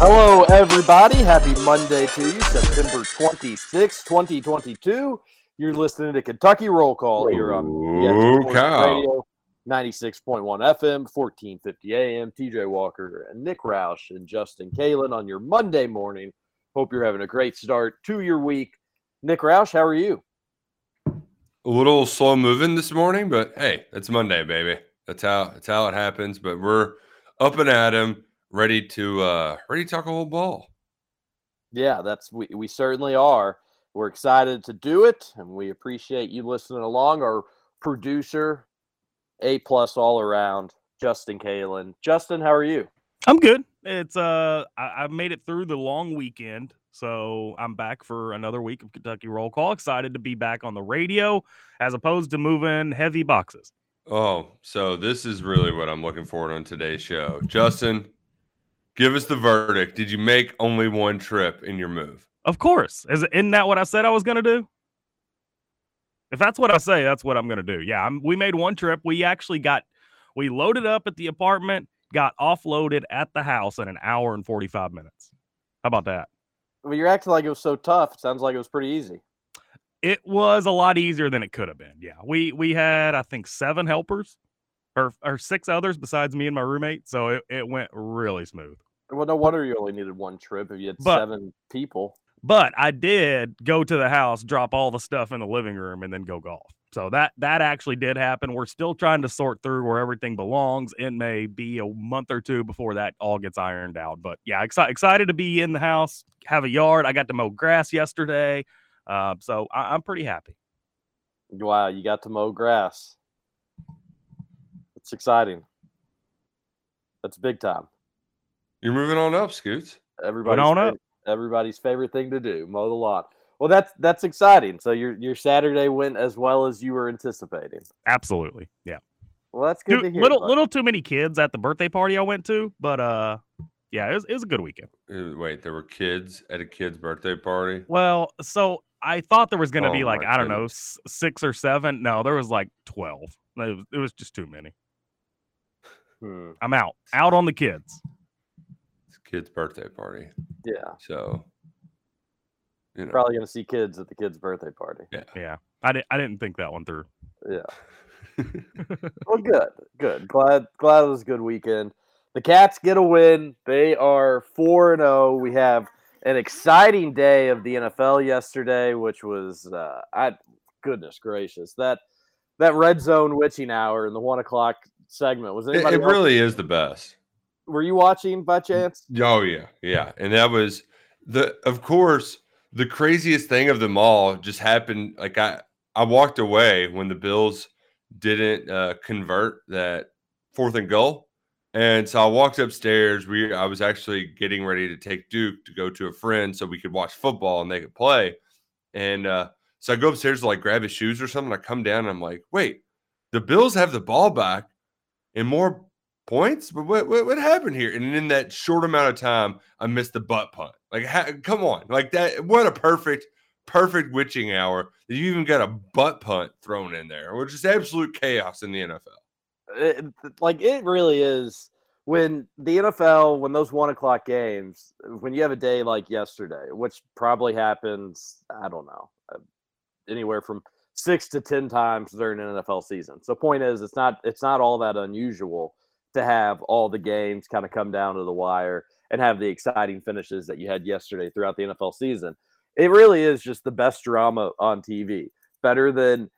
Hello, everybody. Happy Monday to you, September 26, 2022. You're listening to Kentucky Roll Call here on Ooh, Radio, 96.1 FM, 1450 AM. TJ Walker and Nick Roush and Justin Kalen on your Monday morning. Hope you're having a great start to your week. Nick Roush, how are you? A little slow moving this morning, but hey, it's Monday, baby. That's how that's how it happens. But we're up and at 'em, ready to uh ready to talk a whole ball. Yeah, that's we, we certainly are. We're excited to do it, and we appreciate you listening along. Our producer, A plus all around, Justin Kalen. Justin, how are you? I'm good. It's uh I, I made it through the long weekend, so I'm back for another week of Kentucky Roll Call. Excited to be back on the radio as opposed to moving heavy boxes. Oh, so this is really what I'm looking forward on today's show. Justin, give us the verdict. Did you make only one trip in your move? Of course. Is isn't that what I said I was gonna do? If that's what I say, that's what I'm gonna do. Yeah, I'm, we made one trip. We actually got we loaded up at the apartment, got offloaded at the house in an hour and 45 minutes. How about that? Well, you're acting like it was so tough. It sounds like it was pretty easy. It was a lot easier than it could have been. Yeah. We we had I think seven helpers or or six others besides me and my roommate. So it, it went really smooth. Well, no wonder you only needed one trip if you had But- seven people. But I did go to the house, drop all the stuff in the living room, and then go golf. So that that actually did happen. We're still trying to sort through where everything belongs. It may be a month or two before that all gets ironed out. But yeah, exci- excited to be in the house, have a yard. I got to mow grass yesterday, uh, so I- I'm pretty happy. Wow, you got to mow grass. It's exciting. That's big time. You're moving on up, Scoots. Everybody's on up. favorite, everybody's favorite thing to do, mow the lawn. Well, that's that's exciting. So your your Saturday went as well as you were anticipating. Absolutely, yeah. Well, that's good Too- to hear. little bud. little too many kids at the birthday party I went to, but uh, yeah, it was, it was a good weekend. Uh, Wait, there were kids at a kid's birthday party. Well, so I thought there was going to be Oh like I don't know goodness. s- six or seven. No, there was like twelve. It was, it was just too many. Hmm, I'm out, out on the kids. It's a kid's birthday party. yeah, So, you know, probably gonna see kids at the kid's birthday party. Yeah, Yeah. I didn't. I didn't think that one through. Yeah. Well, good, good. Glad, glad it was a good weekend. The Cats get a win. They are four and zero. We have an exciting day of the NFL yesterday, which was, uh, I, goodness gracious, that that red zone witching hour in the one o'clock segment was it, it really is the best. Were you watching by chance? Oh yeah, yeah, and that was the. Of course, the craziest thing of them all just happened. Like I, I walked away when the Bills didn't uh, convert that fourth and goal, and so I walked upstairs. We, I was actually getting ready to take Duke to go to a friend so we could watch football and they could play, and uh, so I go upstairs to like grab his shoes or something. I come down and I'm like, wait, the Bills have the ball back, and more points. But what, what what happened here? And in that short amount of time, I missed the butt punt. Like, ha- come on, like that. What a perfect, perfect witching hour that you even got a butt punt thrown in there, which is absolute chaos in the NFL. It, like it really is when the NFL, when those one o'clock games, when you have a day like yesterday, which probably happens, I don't know, uh, anywhere from six to ten times during an NFL season. So point is, it's not it's not all that unusual to have all the games kind of come down to the wire and have the exciting finishes that you had yesterday throughout the NFL season. It really is just the best drama on TV, better than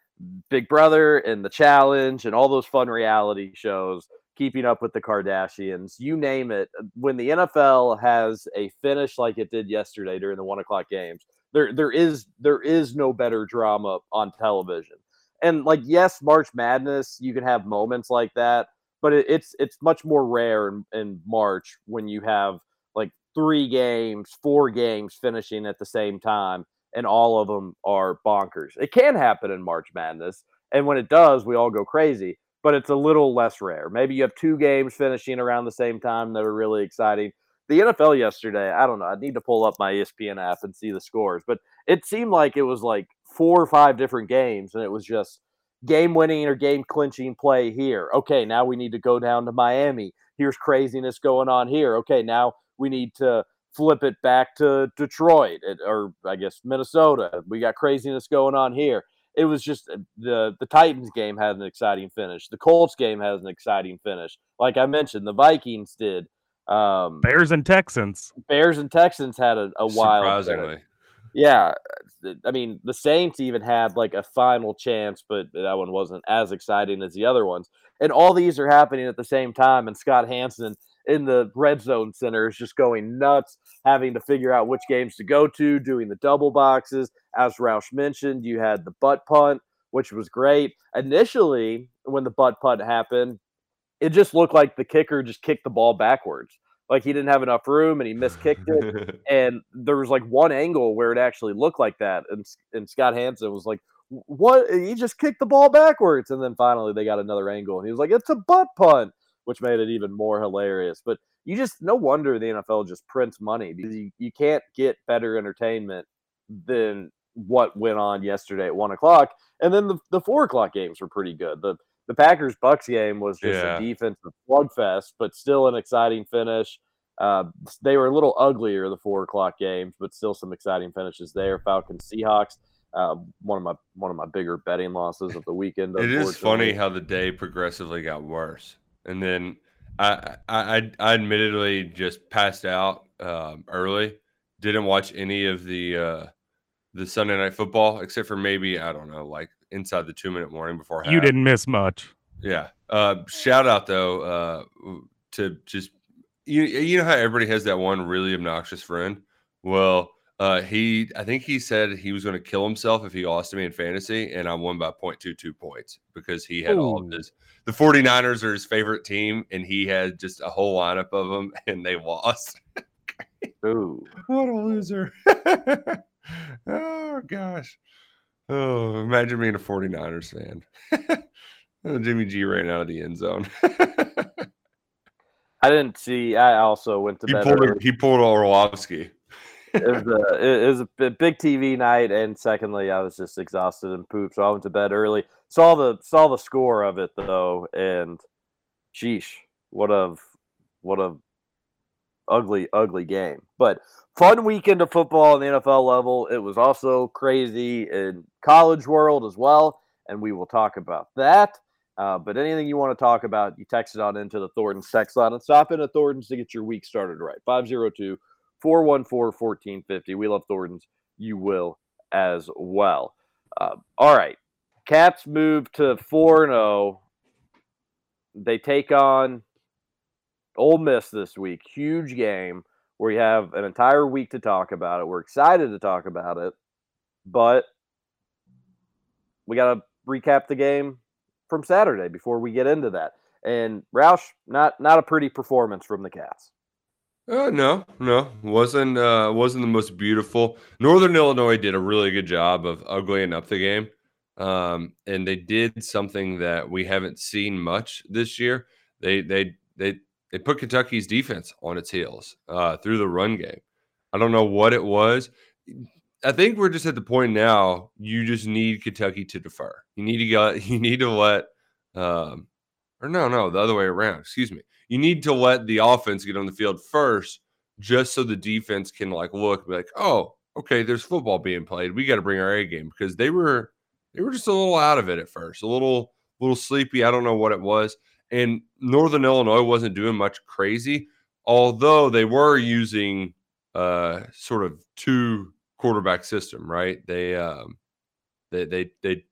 Big Brother and The Challenge and all those fun reality shows. Keeping up with the Kardashians, you name it. When the NFL has a finish like it did yesterday during the one o'clock games, there there is there is no better drama on television. And like yes, March Madness, you can have moments like that, but it, it's it's much more rare in, in March when you have like three games, four games finishing at the same time, and all of them are bonkers. It can happen in March Madness, and when it does, we all go crazy. But it's a little less rare. Maybe you have two games finishing around the same time that are really exciting the NFL yesterday, I don't know. I need to pull up my ESPN app and see the scores, but it seemed like it was like four or five different games, and it was just game winning or game clinching play here. Okay, now we need to go down to Miami. Here's craziness going on here. Okay, now we need to flip it back to Detroit or I guess Minnesota. We got craziness going on here. It was just uh, the the Titans game had an exciting finish. The Colts game has an exciting finish. Like I mentioned, the Vikings did. Um, Bears and Texans. Bears and Texans had a, a wild. Surprisingly. Yeah, I mean the Saints even had like a final chance, but that one wasn't as exciting as the other ones. And all these are happening at the same time. And Scott Hanson in the red zone center is just going nuts, having to figure out which games to go to, doing the double boxes. As Roush mentioned, you had the butt punt, which was great. Initially, when the butt punt happened, it just looked like the kicker just kicked the ball backwards. Like he didn't have enough room and he miskicked it. and there was like one angle where it actually looked like that. And, and Scott Hanson was like, what? He just kicked the ball backwards. And then finally they got another angle. And he was like, it's a butt punt, which made it even more hilarious. But you just, no wonder the NFL just prints money because you, you can't get better entertainment than what went on yesterday at one o'clock. And then the, the four o'clock games were pretty good. The the Packers Bucs game was just yeah. a defensive slugfest, but still an exciting finish. Uh, they were a little uglier the four o'clock games, but still some exciting finishes there. Falcons Seahawks, uh, one of my one of my bigger betting losses of the weekend. It is funny how the day progressively got worse, and then I I, I admittedly just passed out um, early. Didn't watch any of the uh, the Sunday night football except for maybe I don't know like inside the two minute warning before. You didn't miss much. Yeah. Uh, shout out though uh, to just you. You know how everybody has that one really obnoxious friend. Well, uh, he I think he said he was going to kill himself if he lost to me in fantasy, and I won by 0.22 points because he had Ooh. all of his. The 49ers are his favorite team, and he had just a whole lineup of them, and they lost. Ooh, what a loser! oh gosh. Oh, imagine being a 49ers fan. Oh, Jimmy G ran out of the end zone. I didn't see. I also went to he bed. Pulled, early. he pulled Orlovsky. it was a it was a big TV night, and secondly, I was just exhausted and pooped, so I went to bed early. Saw the saw the score of it though, and sheesh, what a what a ugly ugly game. But fun weekend of football on the NFL level. It was also crazy in college world as well, and we will talk about that. Uh, but anything you want to talk about, you text it on into the Thornton's text line and stop in at Thornton's to get your week started right. 502 414 1450. We love Thornton's. You will as well. Uh, all right. Cats move to 4 0. They take on Ole Miss this week. Huge game. We have an entire week to talk about it. We're excited to talk about it, but we got to recap the game from Saturday before we get into that. And Roush, not not a pretty performance from the Cats. Uh, no, no, wasn't uh, wasn't the most beautiful. Northern Illinois did a really good job of uglying up the game, um, and they did something that we haven't seen much this year. They they they they put Kentucky's defense on its heels uh, through the run game. I don't know what it was. I think we're just at the point now. You just need Kentucky to defer. You need to go. You need to let, um, or no, no, the other way around. Excuse me. You need to let the offense get on the field first, just so the defense can like look, be like, oh, okay, there's football being played. We got to bring our A game because they were they were just a little out of it at first, a little little sleepy. I don't know what it was. And Northern Illinois wasn't doing much crazy, although they were using uh sort of two quarterback system, right? They um they they they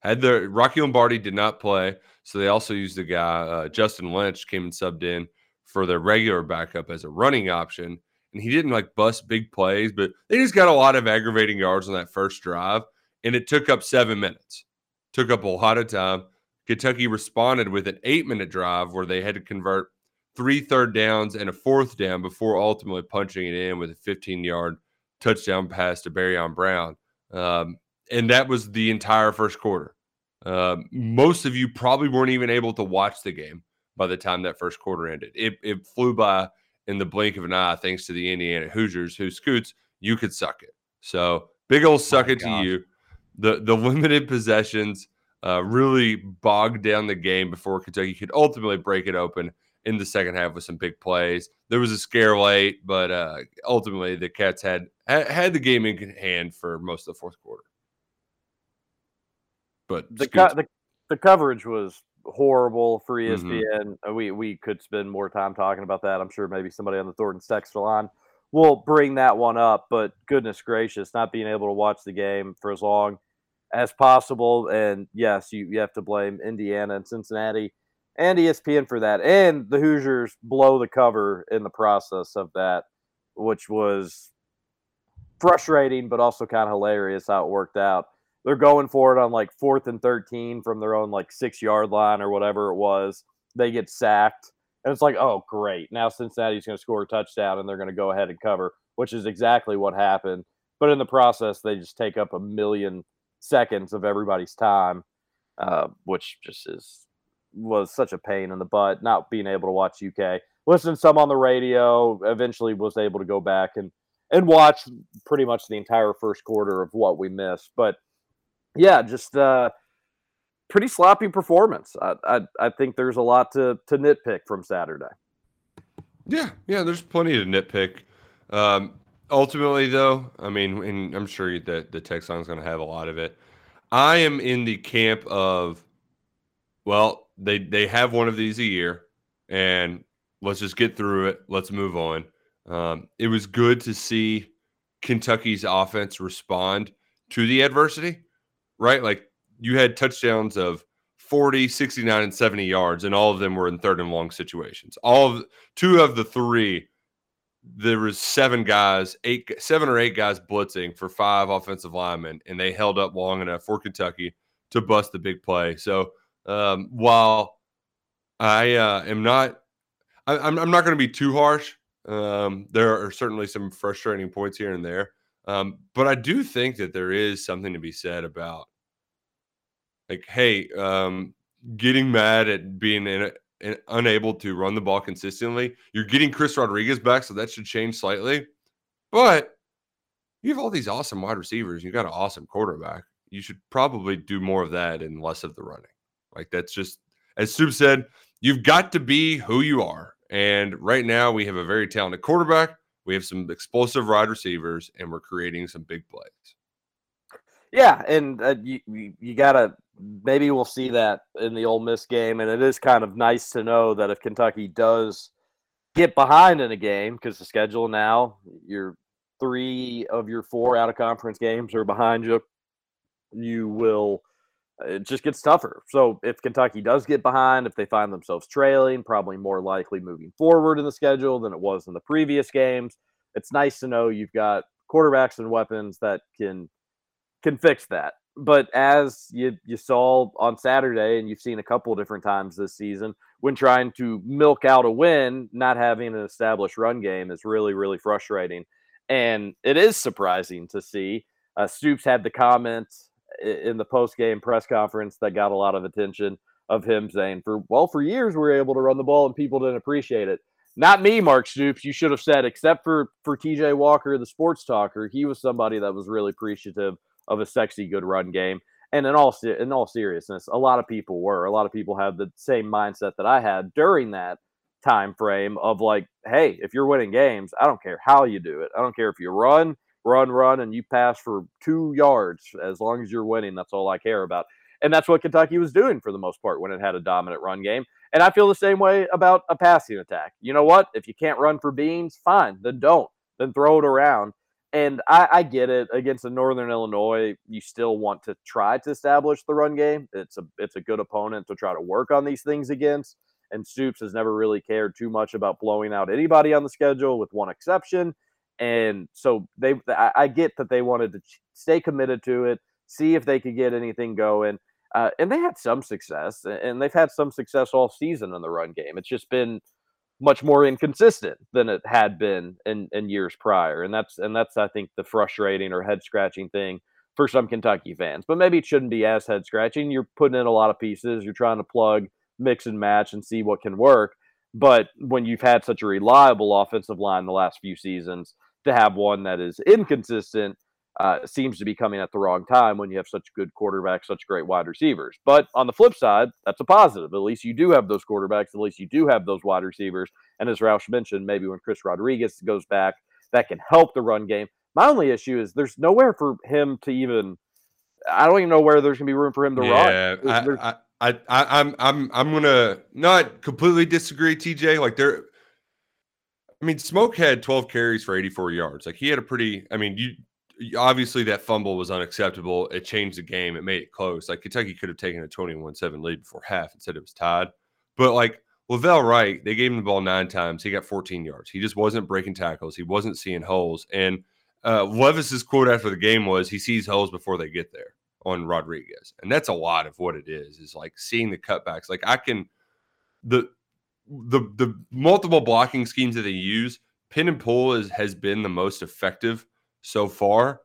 had the Rocky Lombardi did not play, so they also used the guy uh, Justin Lynch came and subbed in for their regular backup as a running option, and he didn't like bust big plays, but they just got a lot of aggravating yards on that first drive, and it took up seven minutes, took up a lot of time. Kentucky responded with an eight minute drive where they had to convert three third downs and a fourth down before ultimately punching it in with a 15 yard touchdown pass to Barion Brown. Um, and that was the entire first quarter. Uh, most of you probably weren't even able to watch the game by the time that first quarter ended. It, it flew by in the blink of an eye, thanks to the Indiana Hoosiers, who scoots, you could suck it. So big old suck it to you. The the limited possessions uh, really bogged down the game before Kentucky could ultimately break it open in the second half with some big plays. There was a scare late, but uh, ultimately the Cats had had the game in hand for most of the fourth quarter. But the, co- the, the coverage was horrible for ESPN. Mm-hmm. Uh, We we could spend more time talking about that. I'm sure maybe somebody on the Thornton text line will bring that one up. But goodness gracious, not being able to watch the game for as long as possible. And yes, you, you have to blame Indiana and Cincinnati and ESPN for that. And the Hoosiers blow the cover in the process of that, which was frustrating, but also kind of hilarious how it worked out. They're going for it on like fourth and 13 from their own like six yard line or whatever it was. They get sacked. And it's like, oh, great. Now Cincinnati's going to score a touchdown and they're going to go ahead and cover, which is exactly what happened. But in the process, they just take up a million seconds of everybody's time, uh, which just is was such a pain in the butt. Not being able to watch UK, listen some on the radio. Eventually, was able to go back and and watch pretty much the entire first quarter of what we missed. But yeah, just uh, pretty sloppy performance. I, I I think there's a lot to to nitpick from Saturday. Yeah, yeah, there's plenty to nitpick. Um, ultimately, though, I mean, and I'm sure that the is going to have a lot of it. I am in the camp of, well, they they have one of these a year, and let's just get through it. Let's move on. Um, it was good to see Kentucky's offense respond to the adversity, right? Like you had touchdowns of 40, 69, and 70 yards, and all of them were in third and long situations. All of two of the three, there was seven guys, eight, seven or eight guys blitzing for five offensive linemen, and they held up long enough for Kentucky to bust the big play. So um, while I uh, am not, I, I'm, I'm not going to be too harsh. Um, there are certainly some frustrating points here and there, um, but I do think that there is something to be said about like, hey, um, getting mad at being in in, unable to run the ball consistently. You're getting Chris Rodriguez back, so that should change slightly. But you have all these awesome wide receivers. You got an awesome quarterback. You should probably do more of that and less of the running. Like that's just as Soup said, you've got to be who you are. And right now we have a very talented quarterback. We have some explosive wide receivers, and we're creating some big plays. Yeah, and uh, you you, you gotta maybe we'll see that in the Ole Miss game, and it is kind of nice to know that if Kentucky does get behind in a game, because the schedule now, your three of your four out of conference games are behind you, you will. It just gets tougher. So if Kentucky does get behind, if they find themselves trailing, probably more likely moving forward in the schedule than it was in the previous games. It's nice to know you've got quarterbacks and weapons that can can fix that. But as you you saw on Saturday, and you've seen a couple different times this season, when trying to milk out a win, not having an established run game is really really frustrating, and it is surprising to see. Uh, Stoops had the comment in the post game press conference that got a lot of attention of him saying, "For well, for years we were able to run the ball and people didn't appreciate it." Not me, Mark Stoops. You should have said, except for for T.J. Walker, the sports talker, he was somebody that was really appreciative of a sexy, good run game. And in all in all seriousness, a lot of people were. A lot of people had the same mindset that I had during that time frame of like, hey, if you're winning games, I don't care how you do it. I don't care if you run, run, run, and you pass for two yards. As long as you're winning, that's all I care about. And that's what Kentucky was doing for the most part when it had a dominant run game. And I feel the same way about a passing attack. You know what? If you can't run for beans, fine, then don't. Then throw it around. And I, I get it against the Northern Illinois. You still want to try to establish the run game. It's a it's a good opponent to try to work on these things against. And Stoops has never really cared too much about blowing out anybody on the schedule, with one exception. And so they, I, I get that they wanted to stay committed to it, see if they could get anything going. Uh, and they had some success, and they've had some success all season in the run game. It's just been much more inconsistent than it had been in, in years prior, and that's and that's I think the frustrating or head scratching thing for some Kentucky fans. But maybe it shouldn't be as head scratching. You're putting in a lot of pieces. You're trying to plug, mix and match, and see what can work. But when you've had such a reliable offensive line the last few seasons, to have one that is inconsistent uh, seems to be coming at the wrong time when you have such good quarterbacks, such great wide receivers. But on the flip side, that's a positive. At least you do have those quarterbacks. At least you do have those wide receivers. And as Roush mentioned, maybe when Chris Rodriguez goes back, that can help the run game. My only issue is there's nowhere for him to even. I don't even know where there's gonna be room for him to yeah, run. I, I, I, I'm, I'm, I'm gonna not completely disagree, TJ. Like there, I mean, Smoke had 12 carries for 84 yards. Like he had a pretty. I mean, you obviously that fumble was unacceptable. It changed the game. It made it close. Like Kentucky could have taken a 21-7 lead before half and said it was tied. But like La'Vell Wright, they gave him the ball nine times. He got 14 yards. He just wasn't breaking tackles. He wasn't seeing holes. And uh, Levis's quote after the game was, "He sees holes before they get there." On Rodriguez, and that's a lot of what it is. Is like seeing the cutbacks. Like I can, the the the multiple blocking schemes that they use. Pin and pull is has been the most effective so far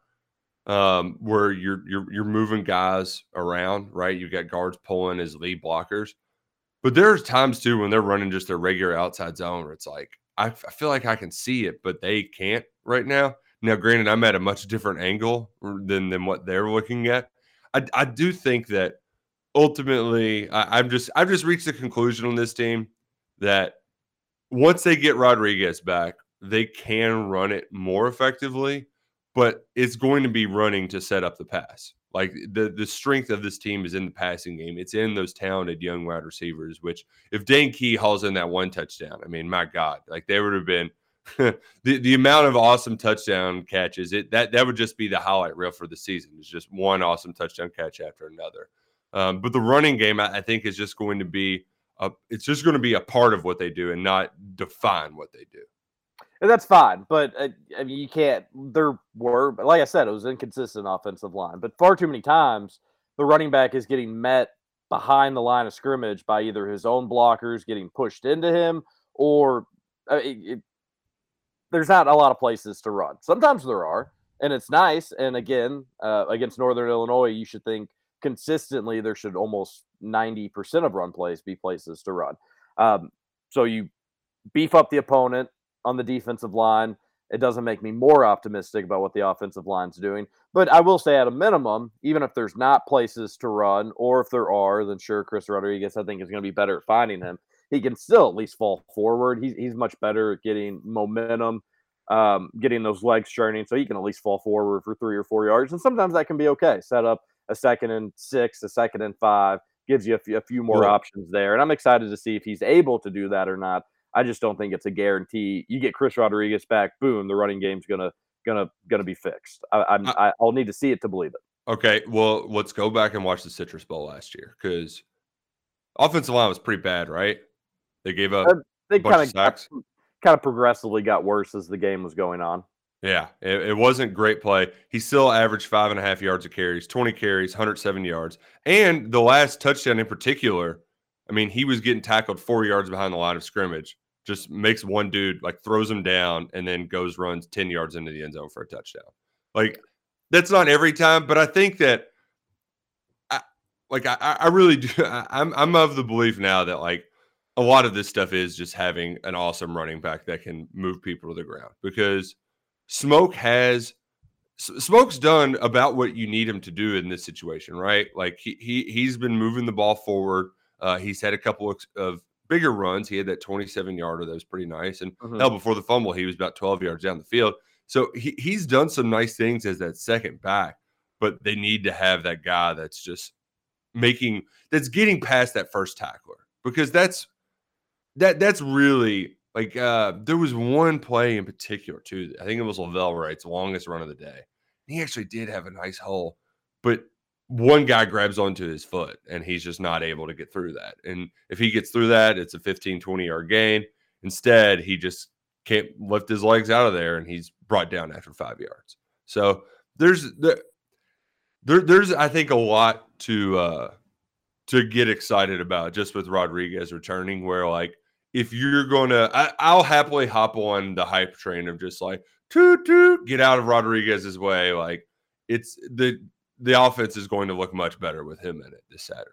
um, where you're you're you're moving guys around, right? You've got guards pulling as lead blockers, but there's times too when they're running just their regular outside zone where it's like I, I feel like I can see it, but they can't right now. Now, granted, I'm at a much different angle than than what they're looking at. I I do think that ultimately I, I'm just I've just reached the conclusion on this team that once they get Rodriguez back, they can run it more effectively but it's going to be running to set up the pass. Like the the strength of this team is in the passing game. It's in those talented young wide receivers. Which if Dane Key hauls in that one touchdown, I mean, my God, like they would have been the the amount of awesome touchdown catches. It that that would just be the highlight reel for the season. It's just one awesome touchdown catch after another. Um, but the running game, I, I think, is just going to be a, it's just going to be a part of what they do and not define what they do and that's fine. But uh, I mean, you can't. There were, like I said, it was inconsistent offensive line, but far too many times the running back is getting met behind the line of scrimmage by either his own blockers getting pushed into him or uh, it, it, there's not a lot of places to run. Sometimes there are, and it's nice. And again, uh, against Northern Illinois, you should think consistently there should almost 90% of run plays be places to run. Um, so you beef up the opponent, on the defensive line. It doesn't make me more optimistic about what the offensive line's doing. But I will say, at a minimum, even if there's not places to run, or if there are, then sure, Chris Rodriguez, I think, is going to be better at finding him. He can still at least fall forward. He's, he's much better at getting momentum, um, getting those legs churning, so he can at least fall forward for three or four yards. And sometimes that can be okay. Set up a second and six, a second and five, gives you a few, a few more yeah. options there. And I'm excited to see if he's able to do that or not. I just don't think it's a guarantee. You get Chris Rodriguez back, boom, the running game's gonna gonna gonna be fixed. I, I'm I, I'll need to see it to believe it. Okay, well, let's go back and watch the Citrus Bowl last year because offensive line was pretty bad, right? They gave up. Uh, they kind of kind of progressively got worse as the game was going on. Yeah, it, it, wasn't great play. He still averaged five and a half yards of carries, 20 carries, 107 yards. And the last touchdown in particular, I mean, he was getting tackled four yards behind the line of scrimmage just makes one dude like throws him down and then goes runs 10 yards into the end zone for a touchdown. Like that's not every time, but I think that I, like I, I really do. I, I'm I'm of the belief now that like a lot of this stuff is just having an awesome running back that can move people to the ground because Smoke has Smoke's done about what you need him to do in this situation, right? Like he he he's been moving the ball forward. Uh, he's had a couple of, of bigger runs. He had that 27 yarder that was pretty nice, and Mhm. hell, before the fumble, he was about 12 yards down the field. So he, he's done some nice things as that second back, but they need to have that guy that's just making that's getting past that first tackler because that's that that's really like uh there was one play in particular too. I think it was La'Vell Wright's longest run of the day. He actually did have a nice hole, but one guy grabs onto his foot and he's just not able to get through that. And if he gets through that, it's a 15, 20 yard gain. Instead, he just can't lift his legs out of there and he's brought down after five yards. So there's there, there there's I think a lot to uh to get excited about just with Rodriguez returning where like if you're gonna I, I'll happily hop on the hype train of just like toot toot get out of Rodriguez's way. Like it's the the offense is going to look much better with him in it this Saturday.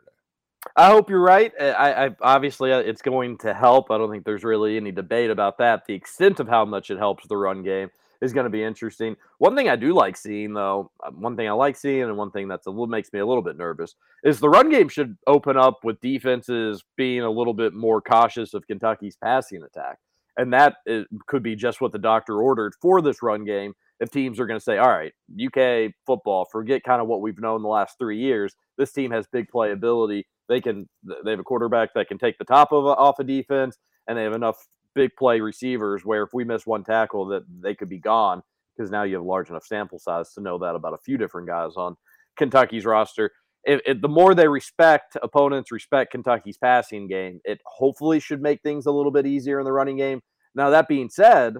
I hope you're right. Uh, I, I obviously uh, it's going to help. I don't think there's really any debate about that. The extent of how much it helps the run game is going to be interesting. One thing I do like seeing, though, uh, one thing I like seeing, and one thing that's a little makes me a little bit nervous is the run game should open up with defenses being a little bit more cautious of Kentucky's passing attack, and that is, could be just what the doctor ordered for this run game. If teams are going to say, "All right, UK football, forget kind of what we've known the last three years. This team has big playability. They can. They have a quarterback that can take the top of uh, off a defense, and they have enough big play receivers where if we miss one tackle, that they could be gone because now you have large enough sample size to know that about a few different guys on Kentucky's roster. If, if the more they respect opponents, respect Kentucky's passing game, it hopefully should make things a little bit easier in the running game. Now that being said,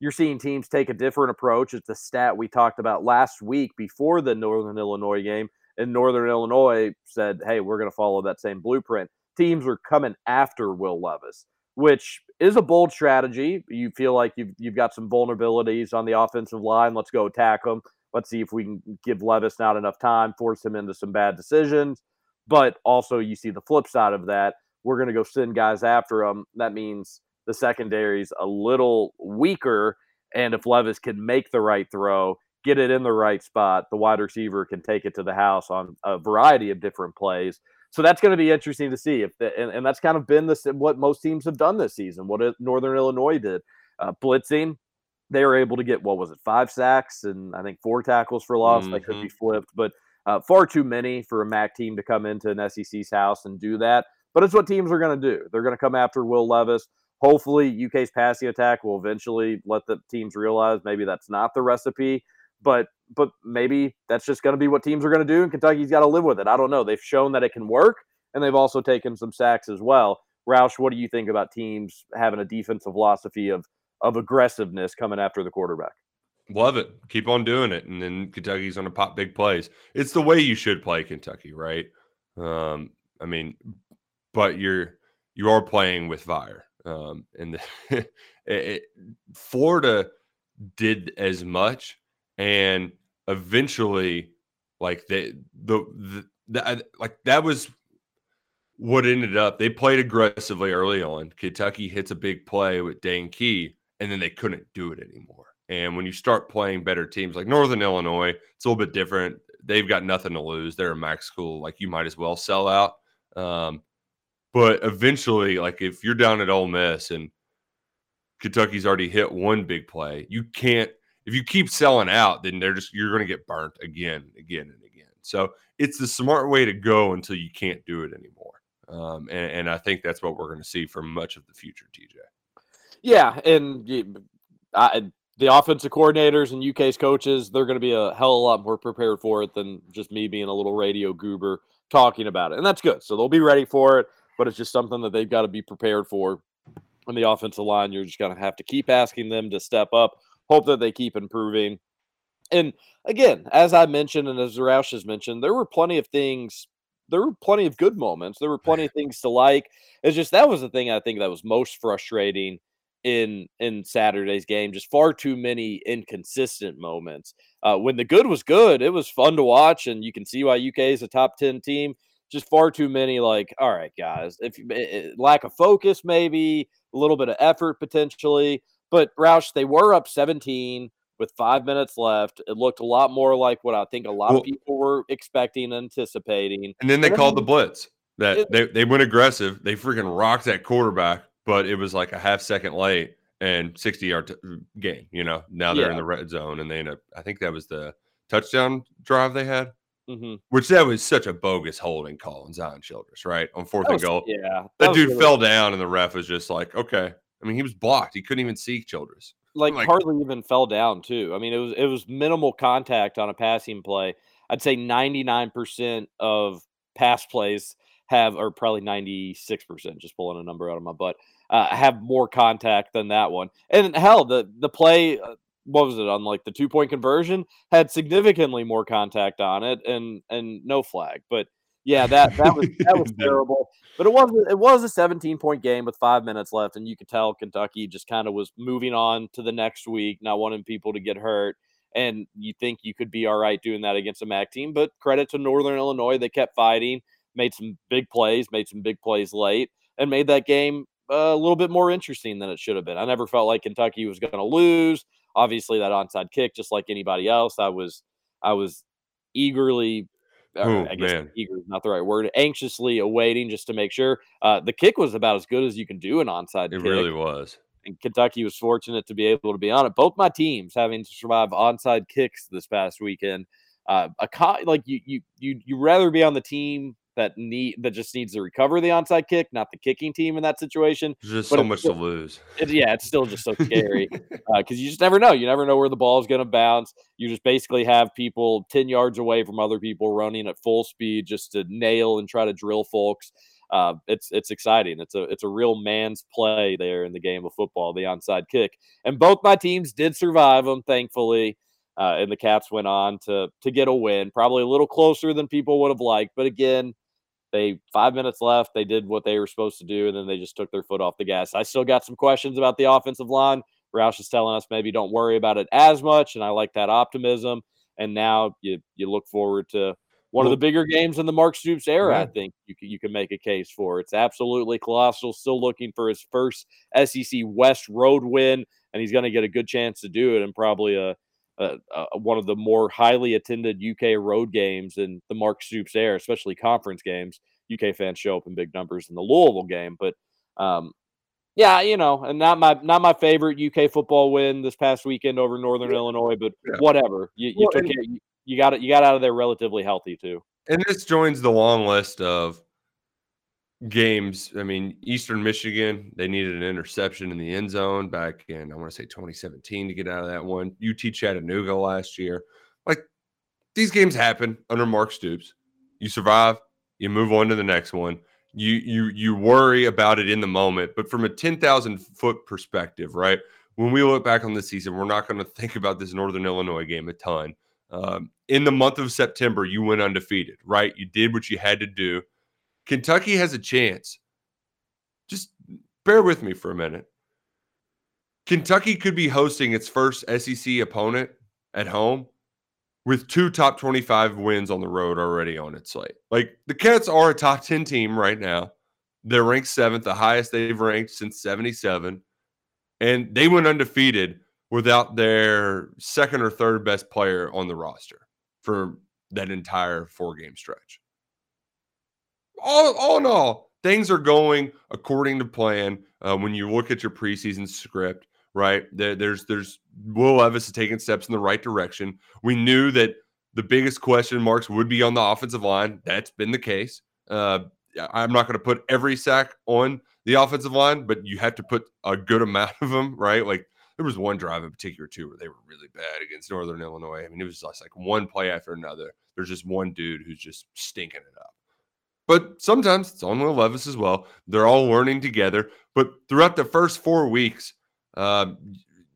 you're seeing teams take a different approach. It's a stat we talked about last week before the Northern Illinois game. And Northern Illinois said, hey, we're going to follow that same blueprint. Teams are coming after Will Levis, which is a bold strategy. You feel like you've, you've got some vulnerabilities on the offensive line. Let's go attack them. Let's see if we can give Levis not enough time, force him into some bad decisions. But also, you see the flip side of that. We're going to go send guys after him. That means the secondary's a little weaker. And if Levis can make the right throw, get it in the right spot, the wide receiver can take it to the house on a variety of different plays. So that's going to be interesting to see if, the, and, and that's kind of been this what most teams have done this season. What Northern Illinois did, uh, blitzing, they were able to get what was it, five sacks and I think four tackles for loss. They could be flipped, but uh, far too many for a MAC team to come into an SEC's house and do that. But it's what teams are going to do. They're going to come after Will Levis. Hopefully, UK's passing attack will eventually let the teams realize maybe that's not the recipe. But but maybe that's just going to be what teams are going to do, and Kentucky's got to live with it. I don't know. They've shown that it can work, and they've also taken some sacks as well. Roush, what do you think about teams having a defensive philosophy of of aggressiveness coming after the quarterback? Love it. Keep on doing it. And then Kentucky's going to pop big plays. It's the way you should play Kentucky, right? Um, I mean, but you're you are playing with fire. Um, and the, it, it, Florida did as much, and eventually, like they the, the, the like that was what ended up. They played aggressively early on. Kentucky hits a big play with Dane Key, and then they couldn't do it anymore. And when you start playing better teams like Northern Illinois, it's a little bit different. They've got nothing to lose. They're a MAC school. Like you might as well sell out. Um, but eventually, like if you're down at Ole Miss and Kentucky's already hit one big play, you can't. If you keep selling out, then they're just you're going to get burnt again, again, and again. So it's the smart way to go until you can't do it anymore. Um, and, and I think that's what we're going to see for much of the future, TJ. Yeah, and I, the offensive coordinators and UK's coaches, they're going to be a hell of a lot more prepared for it than just me being a little radio goober talking about it. And that's good. So they'll be ready for it, but it's just something that they've got to be prepared for. On the offensive line, you're just going to have to keep asking them to step up, hope that they keep improving. And again, as I mentioned, and as Roush has mentioned, there were plenty of things. There were plenty of good moments. There were plenty of things to like. It's just that was the thing I think that was most frustrating in in Saturday's game. Just far too many inconsistent moments. Uh, when the good was good, it was fun to watch, and you can see why UK is a top ten team. Just far too many. Like, all right, guys, if you- eh, eh, lack of focus, maybe a little bit of effort potentially. But Roush, they were up 17 with five minutes left. It looked a lot more like what I think a lot Well- of people were expecting anticipating. And then they And called the blitz. That It- they, they went aggressive. They freaking rocked that quarterback, but it was like a half second late and 60 yard t- gain. You know, now they're in the red zone and they end up, I think that was the touchdown drive they had, hmm which that was such a bogus holding call on Zion Childress, right? On fourth That and goal. yeah, that That dude really- fell down and the ref was just like, okay. I mean, he was blocked. He couldn't even see Childress. like, like- hardly even fell down too. I mean, it was it was minimal contact on a passing play. I'd say 99% of pass plays have or probably 96%, just pulling a number out of my butt, uh, have more contact than that one. And hell, the the play uh, what was it on like the two-point conversion had significantly more contact on it and and no flag. But yeah, that that was that was terrible. But it was it was a 17 point game with five minutes left, and you could tell Kentucky just kind of was moving on to the next week, not wanting people to get hurt. And you think you could be all right doing that against a MAC team, but credit to Northern Illinois, they kept fighting, made some big plays, made some big plays late, and made that game uh, a little bit more interesting than it should have been. I never felt like Kentucky was going to lose. Obviously, that onside kick, just like anybody else, I was I was eagerly Oh, I guess man. eager is not the right word, anxiously awaiting just to make sure. Uh, the kick was about as good as you can do an onside kick. It kick. really was. And Kentucky was fortunate to be able to be on it. Both my teams having to survive onside kicks this past weekend. Uh, a co- like you, you, you, you rather be on the team that need that just needs to recover the onside kick, not the kicking team in that situation. There's just But so much still- to lose. it, yeah, it's still just so scary because you just never know. You never know where the ball is going to bounce. You just basically have people 10 yards away from other people running at full speed just to nail and try to drill folks. Uh, it's it's exciting. It's a it's a real man's play there in the game of football, the onside kick. And both my teams did survive them, thankfully. Uh, and the Cats went on to to get a win, probably a little closer than people would have liked. But again, they five minutes left. They did what they were supposed to do, and then they just took their foot off the gas. I still got some questions about the offensive line. Roush is telling us maybe don't worry about it as much, and I like that optimism. And now you you look forward to one of the bigger games in the Mark Stoops era. I think you can, you can make a case for. It's absolutely colossal. Still looking for his first SEC West road win, and he's going to get a good chance to do it, and probably a uh, uh, one of the more highly attended UK road games in the Mark Stoops era, especially conference games. UK fans show up in big numbers in the Louisville game, but um, yeah, you know, and not my not my favorite UK football win this past weekend over Northern Illinois, but Yeah. whatever. You, you Well, took you, you got it. You got out of there relatively healthy too. And this joins the long list of games. I mean, Eastern Michigan, they needed an interception in the end zone back in, I want to say 2017 to get out of that one. UT Chattanooga last year. Like these games happen under Mark Stoops. You survive, you move on to the next one. You you you worry about it in the moment, but from a 10,000 foot perspective, right? When we look back on the season, we're not going to think about this Northern Illinois game a ton. Um, in the month of September, you went undefeated, right? You did what you had to do. Kentucky has a chance. Just bear with me for a minute. Kentucky could be hosting its first SEC opponent at home with two top 25 wins on the road already on its slate. Like the Cats are a top 10 team right now. They're ranked seventh, the highest they've ranked since 77. And they went undefeated without their second or third best player on the roster for that entire four game stretch. All, all in all, things are going according to plan. Uh, when you look at your preseason script, right there, there's there's Will Levis is taking steps in the right direction. We knew that the biggest question marks would be on the offensive line. That's been the case. Uh, I'm not going to put every sack on the offensive line, but you have to put a good amount of them, right? Like there was one drive in particular too where they were really bad against Northern Illinois. I mean, it was just like one play after another. There's just one dude who's just stinking it up. But sometimes it's on Will Levis as well. They're all learning together. But throughout the first four weeks, um,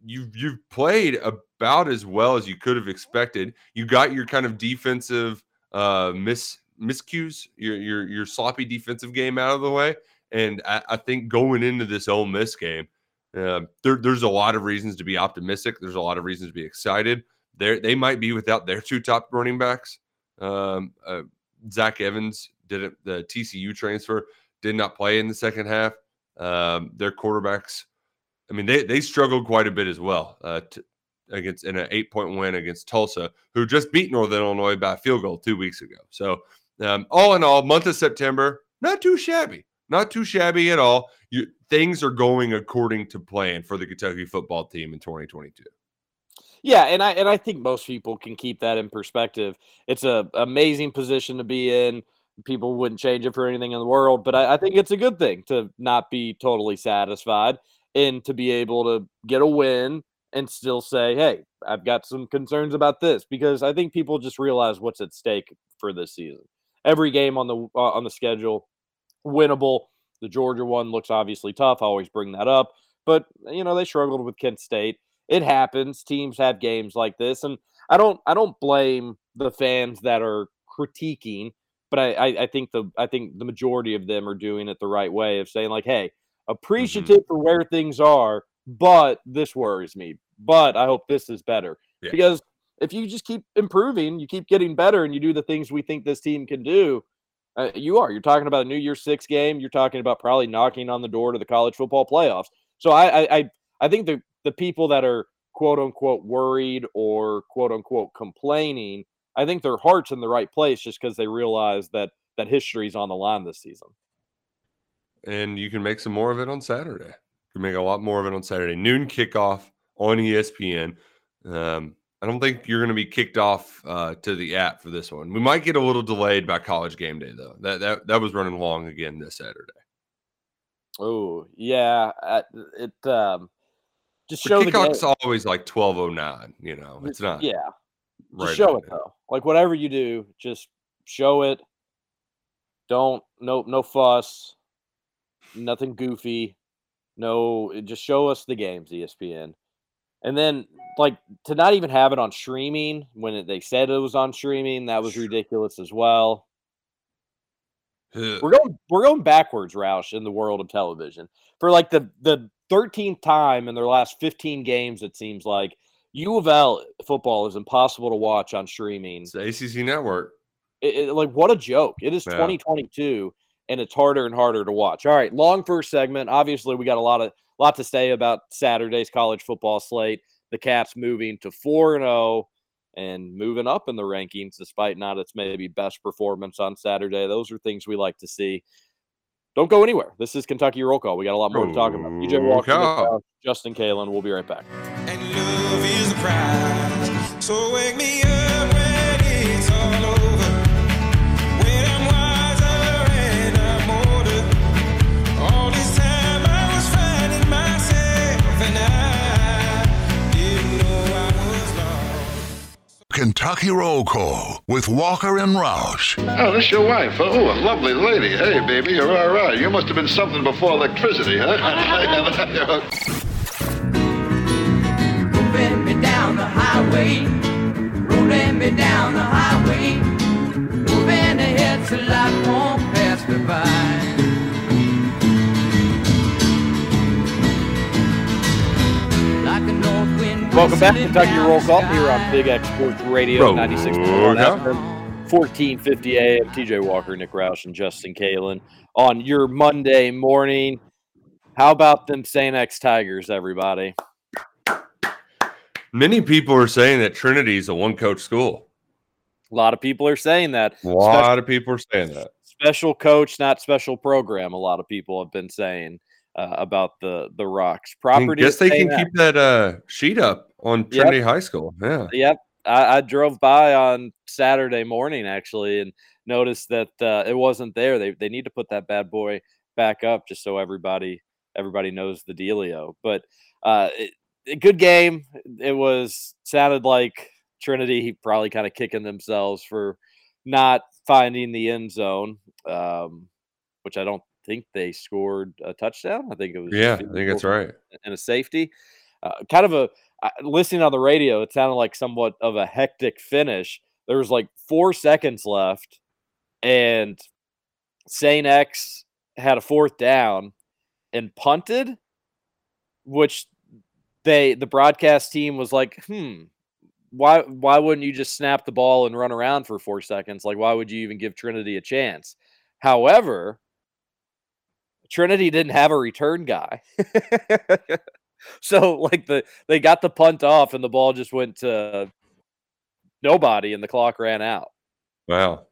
you've you've played about as well as you could have expected. You got your kind of defensive uh, mis miscues, your your your sloppy defensive game out of the way. And I, I think going into this Ole Miss game, uh, there, there's a lot of reasons to be optimistic. There's a lot of reasons to be excited. They they might be without their two top running backs um, uh, Zach Evans didn't the TCU transfer did not play in the second half. Um, their quarterbacks, I mean, they they struggled quite a bit as well uh, against in an eight point win against Tulsa, who just beat Northern Illinois by a field goal two weeks ago. So um, all in all, month of September, not too shabby, not too shabby at all. You, things are going according to plan for the Kentucky football team in 2022. Yeah, and I and I think most people can keep that in perspective. It's a amazing position to be in. People wouldn't change it for anything in the world, but I, I think it's a good thing to not be totally satisfied and to be able to get a win and still say, "Hey, I've got some concerns about this," because I think people just realize what's at stake for this season. Every game on the uh, on the schedule, winnable. The Georgia one looks obviously tough. I always bring that up, but you know they struggled with Kent State. It happens. Teams have games like this, and I don't I don't blame the fans that are critiquing, but I I, I think the I think the majority of them are doing it the right way of saying like, hey, appreciative mm-hmm. for where things are, but this worries me. But I hope this is better yeah. because if you just keep improving, you keep getting better, and you do the things we think this team can do. Uh, you are. You're talking about a New Year's Six game. You're talking about probably knocking on the door to the college football playoffs. So I, I, I think the the people that are quote unquote worried or quote unquote complaining, I think their heart's in the right place just because they realize that that history's on the line this season. And you can make some more of it on Saturday. You can make a lot more of it on Saturday. Noon kickoff on ESPN. Um, I don't think you're going to be kicked off uh, to the app for this one. We might get a little delayed by college game day though. That that that was running long again this Saturday. Oh yeah, it um, just show the kickoff's the always like twelve oh nine. You know, it's not. Yeah, right just show it though. Like whatever you do, just show it. Don't no no fuss, nothing goofy. No, just show us the games, ESPN. And then, like, to not even have it on streaming when it, they said it was on streaming, that was ridiculous as well. we're going, we're going backwards, Roush, in the world of television for like the the 13th time in their last 15 games. It seems like U of L football is impossible to watch on streaming. It's the ACC network. It, it, like, what a joke! It is yeah. 2022, and it's harder and harder to watch. All right, long first segment. Obviously, we got a lot of lot to say about Saturday's college football slate. The Cats moving to 4 0 and moving up in the rankings despite not its maybe best performance on Saturday. Those are things we like to see. Don't go anywhere. This is Kentucky Roll Call. We got a lot more to talk about. TJ Walker, Justin Kalen. We'll be right back. Kentucky Roll Call with Walker and Roush. Oh, this your wife? Oh, a lovely lady. Hey, baby, you're all right. You must have been something before electricity, huh? Rolling me down the highway, rolling me down the highway, moving ahead till life won't pass me by. Welcome back to Kentucky Roll Call here on Big X Sports Radio 96 1450 AM. TJ Walker, Nick Roush, and Justin Kalen on your Monday morning. How about them St. X Tigers, everybody? Many people are saying that Trinity is a one coach school. A lot of people are saying that. A lot special, of people are saying that. Special coach, not special program. A lot of people have been saying uh, about the the rocks property. I guess they can keep that uh, sheet up on Trinity yep. High School. Yeah. Yep. I, I, drove by on Saturday morning actually and noticed that uh, it wasn't there. They they need to put that bad boy back up just so everybody everybody knows the dealio. But uh, it, good game. It was sounded like Trinity probably kind of kicking themselves for not finding the end zone, um, which I don't think they scored a touchdown. I think it was yeah, I think that's right, and a safety. Uh, kind of a uh, listening on the radio, it sounded like somewhat of a hectic finish. There was like four seconds left, and Saint X had a fourth down and punted, which they the broadcast team was like, hmm, why why wouldn't you just snap the ball and run around for four seconds? Like, why would you even give Trinity a chance? However, Trinity didn't have a return guy. so like the they got the punt off and the ball just went to nobody and the clock ran out. Wow.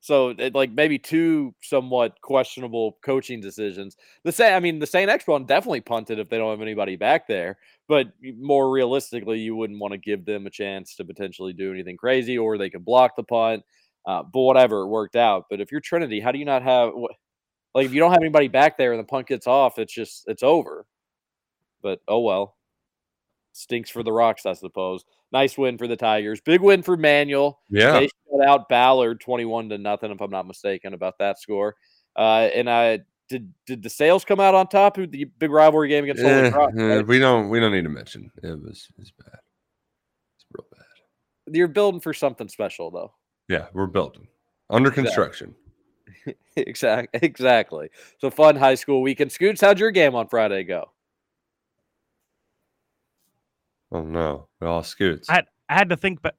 So it, like maybe two somewhat questionable coaching decisions. The same, I mean, the Saint X one definitely punted if they don't have anybody back there. But more realistically, you wouldn't want to give them a chance to potentially do anything crazy, or they could block the punt. Uh, but whatever, it worked out. But if you're Trinity, how do you not have like if you don't have anybody back there and the punt gets off, it's just it's over. But oh well, stinks for the Rocks, I suppose. Nice win for the Tigers. Big win for Manual. Yeah. They shut out Ballard 21 to nothing, if I'm not mistaken about that score. Uh, and I did did the sales come out on top of the big rivalry game against Holy Eh, eh, right? we don't we don't need to mention it was it's bad. It's real bad. You're building for something special though. Yeah, we're building under construction. exactly. Exactly. So fun high school weekend. Scoots, how'd your game on Friday go? Oh no, it all scoots. I, I had to think back.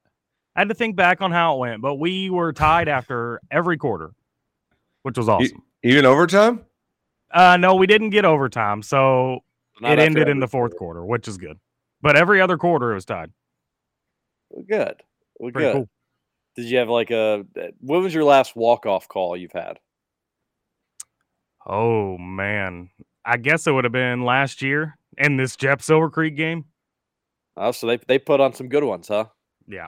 I had to think back on how it went, but we were tied after every quarter, which was awesome. even overtime. Uh, no, we didn't get overtime, so Not it ended in the fourth quarter, which is good. But every other quarter, it was tied. Well, Good. Well, Pretty good. cool. Did you have like a eh, what was your last walk off call you've had? Oh man, I guess it would have been last year in this Jeff Silver Creek game. Oh, so they they put on some good ones, huh? Yeah.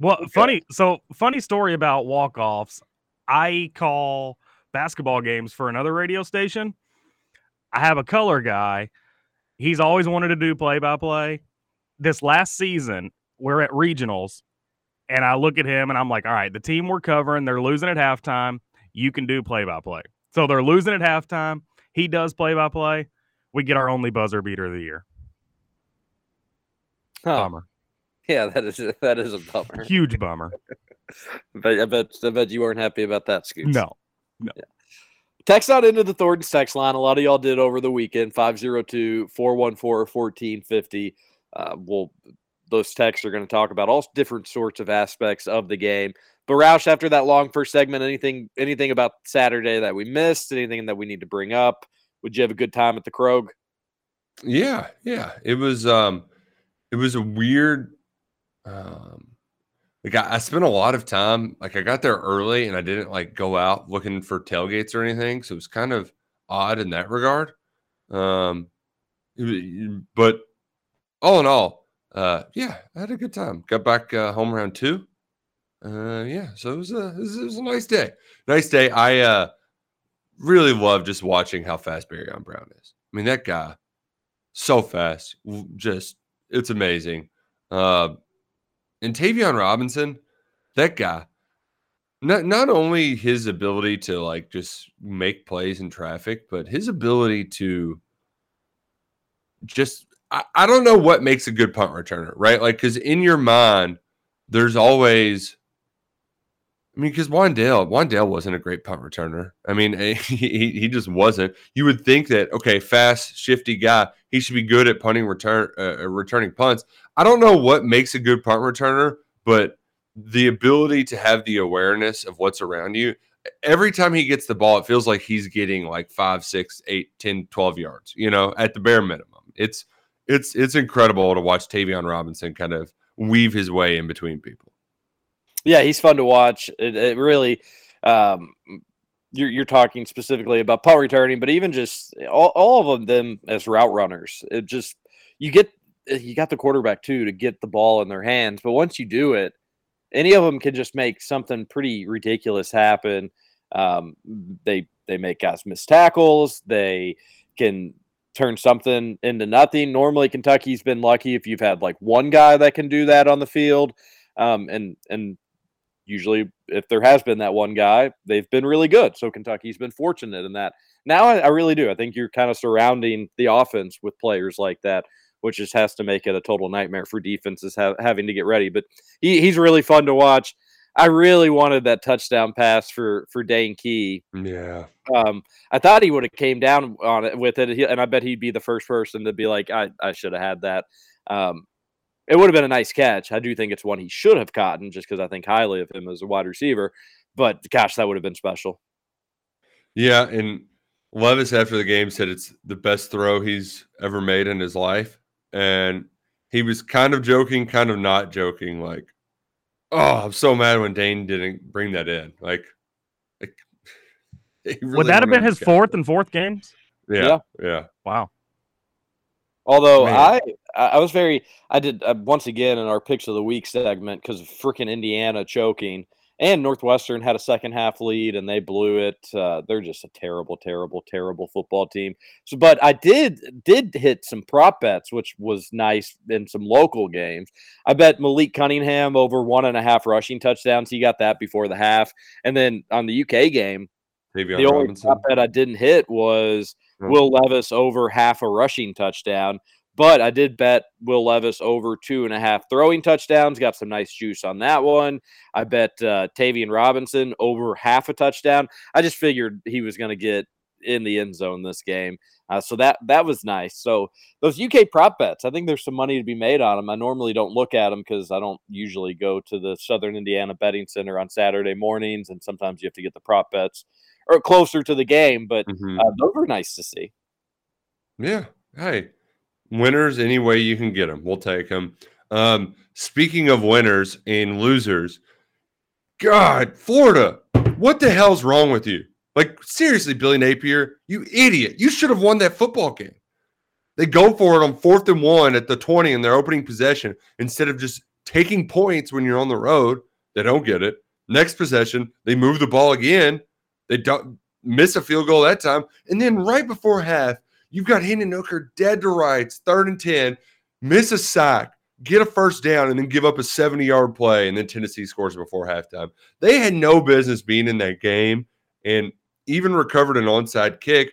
Well, funny. So funny story about walk offs. I call basketball games for another radio station. I have a color guy. He's always wanted to do play by play. This last season, we're at regionals, and I look at him and I'm like, all right, the team we're covering, they're losing at halftime. You can do play by play. So they're losing at halftime. He does play by play. We get our only buzzer beater of the year. Huh. Bummer. Yeah, that is that is a bummer. Huge bummer. But I bet I bet you weren't happy about that, Scoots. No. No. Text out into the Thornton's text line. A lot of y'all did over the weekend. 502-414-1450. Uh, well, those texts are going to talk about all different sorts of aspects of the game. But Roush, after that long first segment, anything anything about Saturday that we missed? Anything that we need to bring up? Would you have a good time at the Krog? Yeah, yeah. It was um it was a weird um like I, I spent a lot of time like I got there early and I didn't like go out looking for tailgates or anything. So it was kind of odd in that regard. Um but all in all, uh yeah, I had a good time. Got back uh, home around two. Uh yeah, so it was a it was, a nice day. Nice day. I uh really love just watching how fast Barion Brown is. I mean, that guy so fast, just it's amazing. Uh, and Tayvion Robinson, that guy, not not only his ability to like just make plays in traffic, but his ability to just I, I don't know what makes a good punt returner, right? Like, because in your mind, there's always I mean, because Wan'Dale, Wan'Dale wasn't a great punt returner. I mean, he, he just wasn't. You would think that okay, fast, shifty guy, he should be good at punting return, uh, uh, returning punts. I don't know what makes a good punt returner, but the ability to have the awareness of what's around you. Every time he gets the ball, it feels like he's getting like five, six, eight, 10, 12 yards, you know, at the bare minimum. It's it's it's incredible to watch Tayvion Robinson kind of weave his way in between people. Yeah, he's fun to watch. It, it really, um, you're you're talking specifically about punt returning, but even just all, all of them as route runners. It just you get you got the quarterback too to get the ball in their hands, but once you do it, any of them can just make something pretty ridiculous happen. Um, they they make guys miss tackles. They can turn something into nothing. Normally, Kentucky's been lucky if you've had like one guy that can do that on the field, um, and and usually if there has been that one guy, they've been really good. So Kentucky's been fortunate in that. Now I, I really do. I think you're kind of surrounding the offense with players like that, which just has to make it a total nightmare for defenses ha- having to get ready. But he, he's really fun to watch. I really wanted that touchdown pass for for Dane Key. Yeah. Um, I thought he would have came down on it with it, and I bet he'd be the first person to be like, "I I should have had that." Um, it would have been a nice catch. I do think it's one he should have caught, just because I think highly of him as a wide receiver. But gosh, that would have been special. Yeah, and Levis after the game said it's the best throw he's ever made in his life, and he was kind of joking, kind of not joking. Like, oh, I'm so mad when Dane didn't bring that in. Like, like he Would that have been his to fourth and fourth games? Yeah, Yeah. yeah. Wow. Although Man. I, I I was very, I did uh, once again in our picks of the week segment because of freaking Indiana choking and Northwestern had a second half lead and they blew it. Uh, they're just a terrible, terrible, terrible football team. So, but I did did hit some prop bets, which was nice in some local games. I bet Malik Cunningham over one and a half rushing touchdowns. He got that before the half, and then on the UK game, the only Robinson. prop bet I didn't hit was. Will Levis over half a rushing touchdown. But I did bet Will Levis over two and a half throwing touchdowns. Got some nice juice on that one. I bet uh, Tayvion Robinson over half a touchdown. I just figured he was going to get in the end zone this game. Uh, so that that was nice. So those UK prop bets, I think there's some money to be made on them. I normally don't look at them because I don't usually go to the Southern Indiana Betting Center on Saturday mornings, and sometimes you have to get the prop bets or closer to the game. But Mhm. uh, those were nice to see. Yeah. Hey, winners any way you can get them, we'll take them. Um, speaking of winners and losers, God, Florida, what the hell's wrong with you? Like seriously, Billy Napier, you idiot! You should have won that football game. They go for it on fourth and one at the twenty in their opening possession instead of just taking points when you're on the road. They don't get it. Next possession, they move the ball again. They don't miss a field goal that time, and then right before half, You've got Hendon Hooker dead to rights, third and 10, miss a sack, get a first down, and then give up a 70 yard play. And then Tennessee scores before halftime. They had no business being in that game and even recovered an onside kick.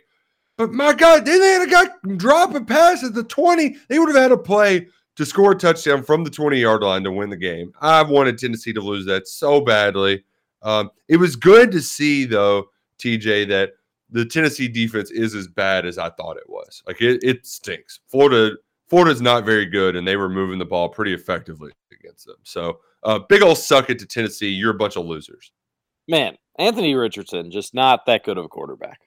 But my God, then they had a guy drop a pass at the 20. They would have had a play to score a touchdown from the 20 yard line to win the game. I wanted Tennessee to lose that so badly. Um, it was good to see, though, TJ, that the Tennessee defense is as bad as I thought it was. Like it, it stinks. Florida, Florida's not very good, and they were moving the ball pretty effectively against them. So, uh, big old suck it to Tennessee. You're a bunch of losers. Man, Anthony Richardson, just not that good of a quarterback.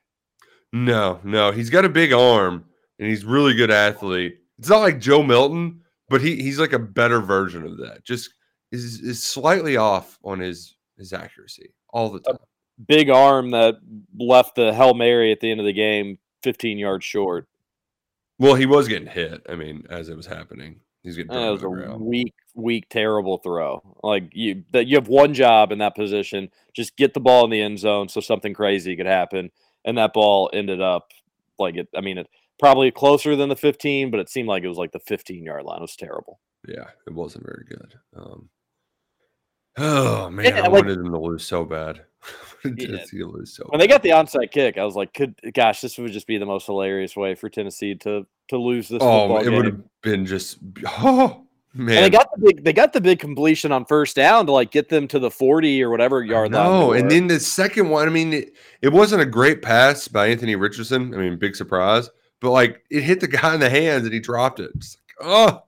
No, no, he's got a big arm and he's really good athlete. It's not like Joe Milton, but he he's like a better version of that. Just is is slightly off on his his accuracy all the time. Big arm that left the Hail Mary at the end of the game 15 yards short. Well, he was getting hit. I mean, as it was happening, he's getting And thrown it to was a ground. weak, weak, terrible throw. Like you, that you have one job in that position: just get the ball in the end zone so something crazy could happen. And that ball ended up like it. I mean, it probably closer than the 15, but it seemed like it was like the 15 yard line. It was terrible. Yeah, it wasn't very good. Um, oh man, Yeah, I like- wanted them to lose so bad. I wanted Yeah. Tennessee lose so. When they got the onside kick, I was like, "Could gosh, this would just be the most hilarious way for Tennessee to to lose this oh, it would have been just oh man. And they got the big, they got the big completion on first down to like get them to the 40 or whatever yard line. No, and then the second one, I mean, it, it wasn't a great pass by Anthony Richardson. I mean, big surprise, but like it hit the guy in the hands and he dropped it. It's like, oh,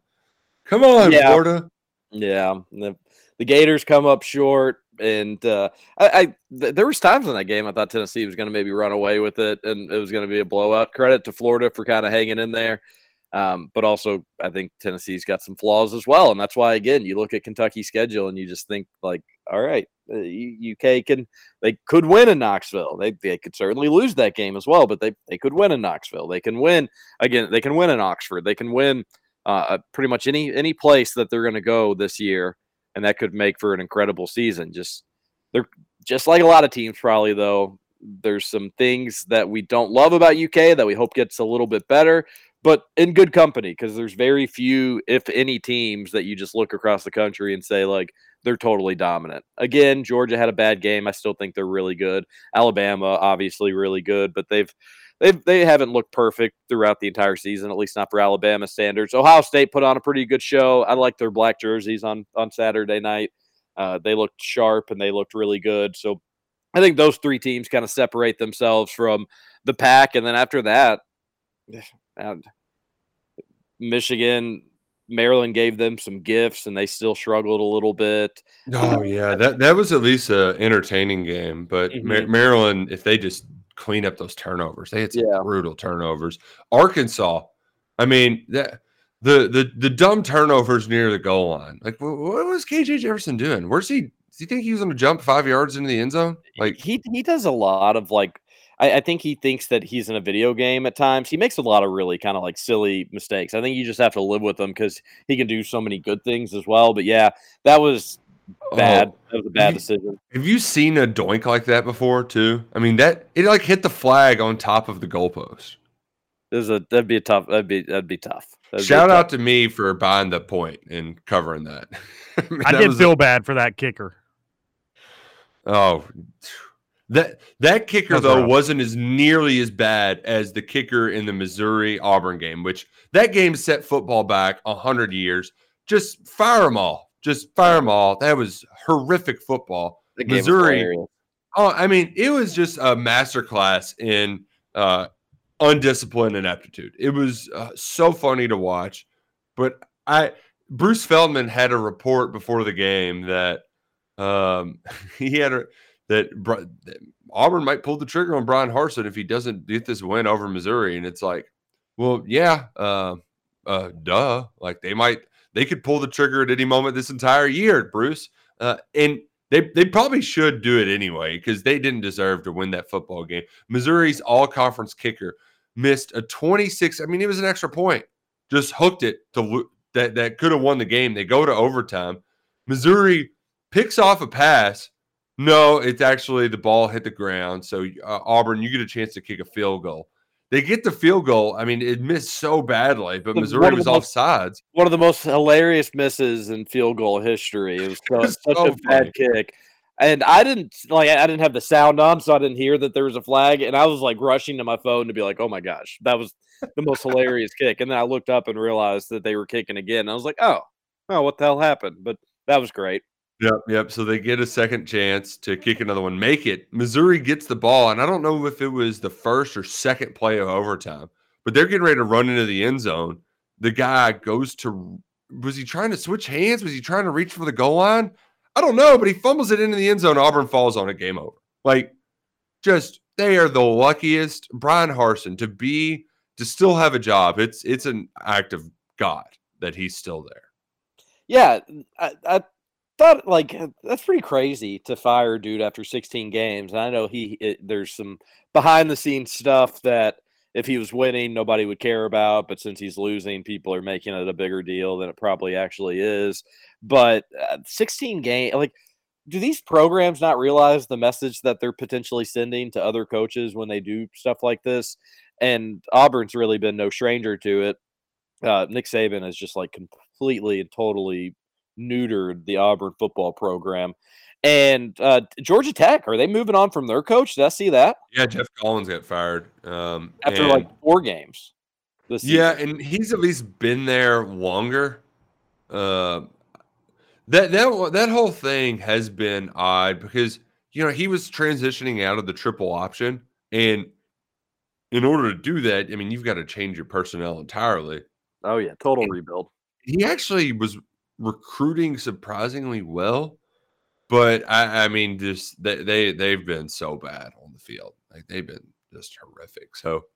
come on, Yeah. Florida. Yeah, the, the Gators come up short, and uh, I, I th- there was times in that game I thought Tennessee was going to maybe run away with it, and it was going to be a blowout. Credit to Florida for kind of hanging in there, um, but also I think Tennessee's got some flaws as well, and that's why again you look at Kentucky's schedule and you just think like, all right, uh, UK can they could win in Knoxville. They they could certainly lose that game as well, but they they could win in Knoxville. They can win again. They can win in Oxford. They can win uh, pretty much any any place that they're going to go this year, and that could make for an incredible season. Just they're just like a lot of teams, probably though. There's some things that we don't love about UK that we hope gets a little bit better, but in good company because there's very few, if any, teams that you just look across the country and say like they're totally dominant. Again, Georgia had a bad game. I still think they're really good. Alabama, obviously, really good, but they've they they haven't looked perfect throughout the entire season, at least not for Alabama standards. Ohio State put on a pretty good show. I like their black jerseys on on Saturday night. Uh, they looked sharp and they looked really good. So I think those three teams kind of separate themselves from the pack, and then after that, and Michigan Maryland gave them some gifts, and they still struggled a little bit. Oh yeah, that that was at least a entertaining game. But Mhm. Maryland, if they just clean up those turnovers, they had some Yeah. brutal turnovers. Arkansas, I mean that the the the dumb turnovers near the goal line. Like, wh- what was KJ Jefferson doing? Where's he? Does he think he was going to jump five yards into the end zone? Like, he he does a lot of like I, I think he thinks that he's in a video game at times. He makes a lot of really kind of like silly mistakes. I think you just have to live with them because he can do so many good things as well. But yeah, that was bad. Oh, that was a bad you- decision. have you seen a doink like that before too? I mean that it like hit the flag on top of the goalpost. This is a that'd be a tough. That'd be that'd be tough. That'd be Shout tough. out to me for buying the point and covering that. mean, I that did was a- feel bad for that kicker. Oh, that that kicker That's though rough. wasn't as nearly as bad as the kicker in the Missouri Auburn game, which that game set football back a hundred years. Just fire them all. Just fire them all. That was horrific football. Game Missouri. Oh, I mean, it was just a masterclass in uh, undisciplined ineptitude. It was uh, so funny to watch. But I, Bruce Feldman had a report before the game that um, he had a that, that Auburn might pull the trigger on Bryan Harsin if he doesn't get this win over Missouri. And it's like, well, yeah, uh, uh, duh. Like they might, they could pull the trigger at any moment this entire year, Bruce. Uh, and they they probably should do it anyway because they didn't deserve to win that football game. Missouri's all conference kicker missed a 26. I mean, it was an extra point. Just hooked it to that that could have won the game. They go to overtime. Missouri picks off a pass. No, it's actually the ball hit the ground. So uh, Auburn, you get a chance to kick a field goal. They get the field goal. I mean, it missed so badly, but Missouri was most- offsides. One of the most hilarious misses in field goal history. It was so, was such so a bad kick. And I didn't like I didn't have the sound on, so I didn't hear that there was a flag. And I was like rushing to my phone to be like, "Oh my gosh, that was the most hilarious kick!" And then I looked up and realized that they were kicking again. I was like, "Oh, oh, what the hell happened?" But that was great. Yep, yep. So they get a second chance to kick another one, make it. Missouri gets the ball, and I don't know if it was the first or second play of overtime, but they're getting ready to run into the end zone. The guy goes to was he trying to switch hands? Was he trying to reach for the goal line? I don't know, but he fumbles it into the end zone. Auburn falls on it. Game over. Like, just they are the luckiest. Bryan Harsin to be to still have a job. It's it's an act of God that he's still there. Yeah, I, I thought like uh, that's pretty crazy to fire dude after 16 games. And I know he it, there's some behind the scenes stuff that if he was winning, nobody would care about. But since he's losing, people are making it a bigger deal than it probably actually is. But uh, 16 game, like, do these programs not realize the message that they're potentially sending to other coaches when they do stuff like this? And Auburn's really been no stranger to it. Uh, Nick Saban has just like completely and totally neutered the Auburn football program. And uh, Georgia Tech, are they moving on from their coach? Did I see that Yeah, Geoff Collins got fired um, after and- like four games? This Yeah, and he's at least been there longer. Uh, that that that whole thing has been odd because you know he was transitioning out of the triple option, and in order to do that, I mean you've got to change your personnel entirely. oh yeah, total rebuild. He actually was recruiting surprisingly well, but I, I mean just they, they they've been so bad on the field, like they've been just horrific. So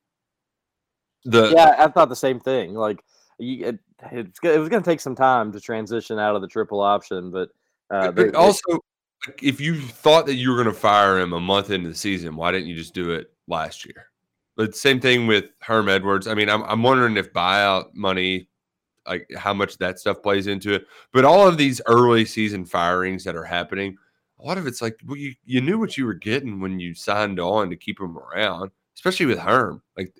the yeah, I thought the same thing. Like, you, it, it's, go- it was going to take some time to transition out of the triple option, but uh, But- they- but they- also, like, if you thought that you were going to fire him a month into the season, why didn't you just do it last year? But same thing with Herm Edwards. I mean, I'm, I'm wondering if buyout money, like how much that stuff plays into it. But all of these early season firings that are happening, a lot of it's like well, you, you knew what you were getting when you signed on to keep him around, especially with Herm. Like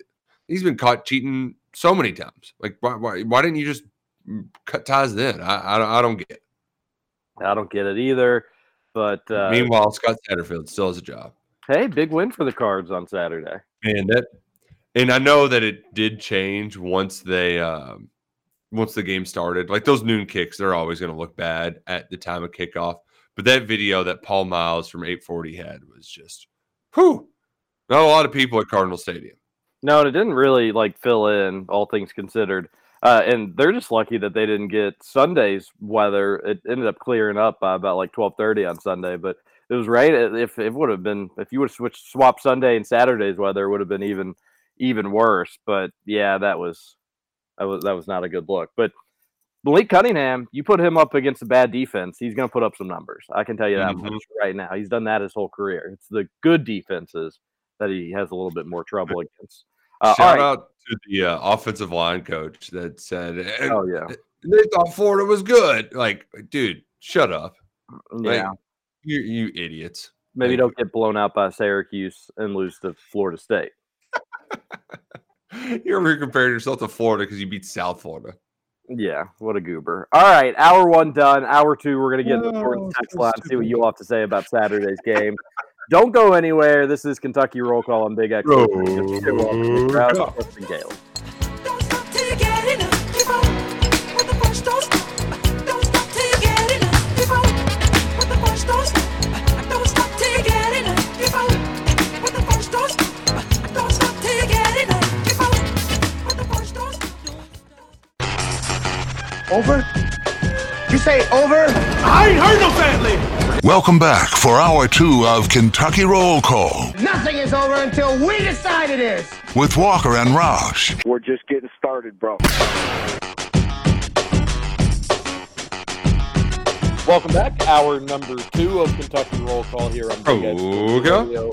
he's been caught cheating so many times. Like why, why, why didn't you just cut ties then? I, I, don't- I don't get it. I don't get it either. But uh, Meanwhile, Scott Satterfield still has a job. hey, big win for the Cards on Saturday. And that, and I know that it did change once they, um, once the game started. Like those noon kicks, they're always going to look bad at the time of kickoff. But that video that Paul Miles from 840 had was just, whew, not a lot of people at Cardinal Stadium. No, and it didn't really like fill in, all things considered. Uh, and they're just lucky that they didn't get Sunday's weather. It ended up clearing up by about like twelve thirty on Sunday, but it was right. If it would have been, if you would have switched swapped Sunday and Saturday's weather, it would have been even even worse. But yeah, that was that was that was not a good look. But Malik Cunningham, you put him up against a bad defense, he's going to put up some numbers. I can tell you that Mhm. much right now. He's done that his whole career. It's the good defenses that he has a little bit more trouble against. Uh, Shout right. out to the uh, offensive line coach that said, Oh yeah, they thought Florida was good. Like, dude, shut up. Like, yeah. you, you idiots. Maybe Like, don't get blown out by Syracuse and lose to Florida State. You're over here comparing yourself to Florida because you beat South Florida. Yeah, what a goober. All right, hour one done. Hour two, we're going to get into the text line, see what you all have to say about Saturday's game. Don't go anywhere. This is Kentucky Roll Call on Big X. Roll Roush, Over? You say over? I ain't heard no family. Welcome back for hour two of Kentucky Roll Call Nothing is over until we decide it is. with Walker and Roush. We're just getting started, bro. Welcome back. Hour number two of Kentucky Roll Call here on Big X Okay. Radio.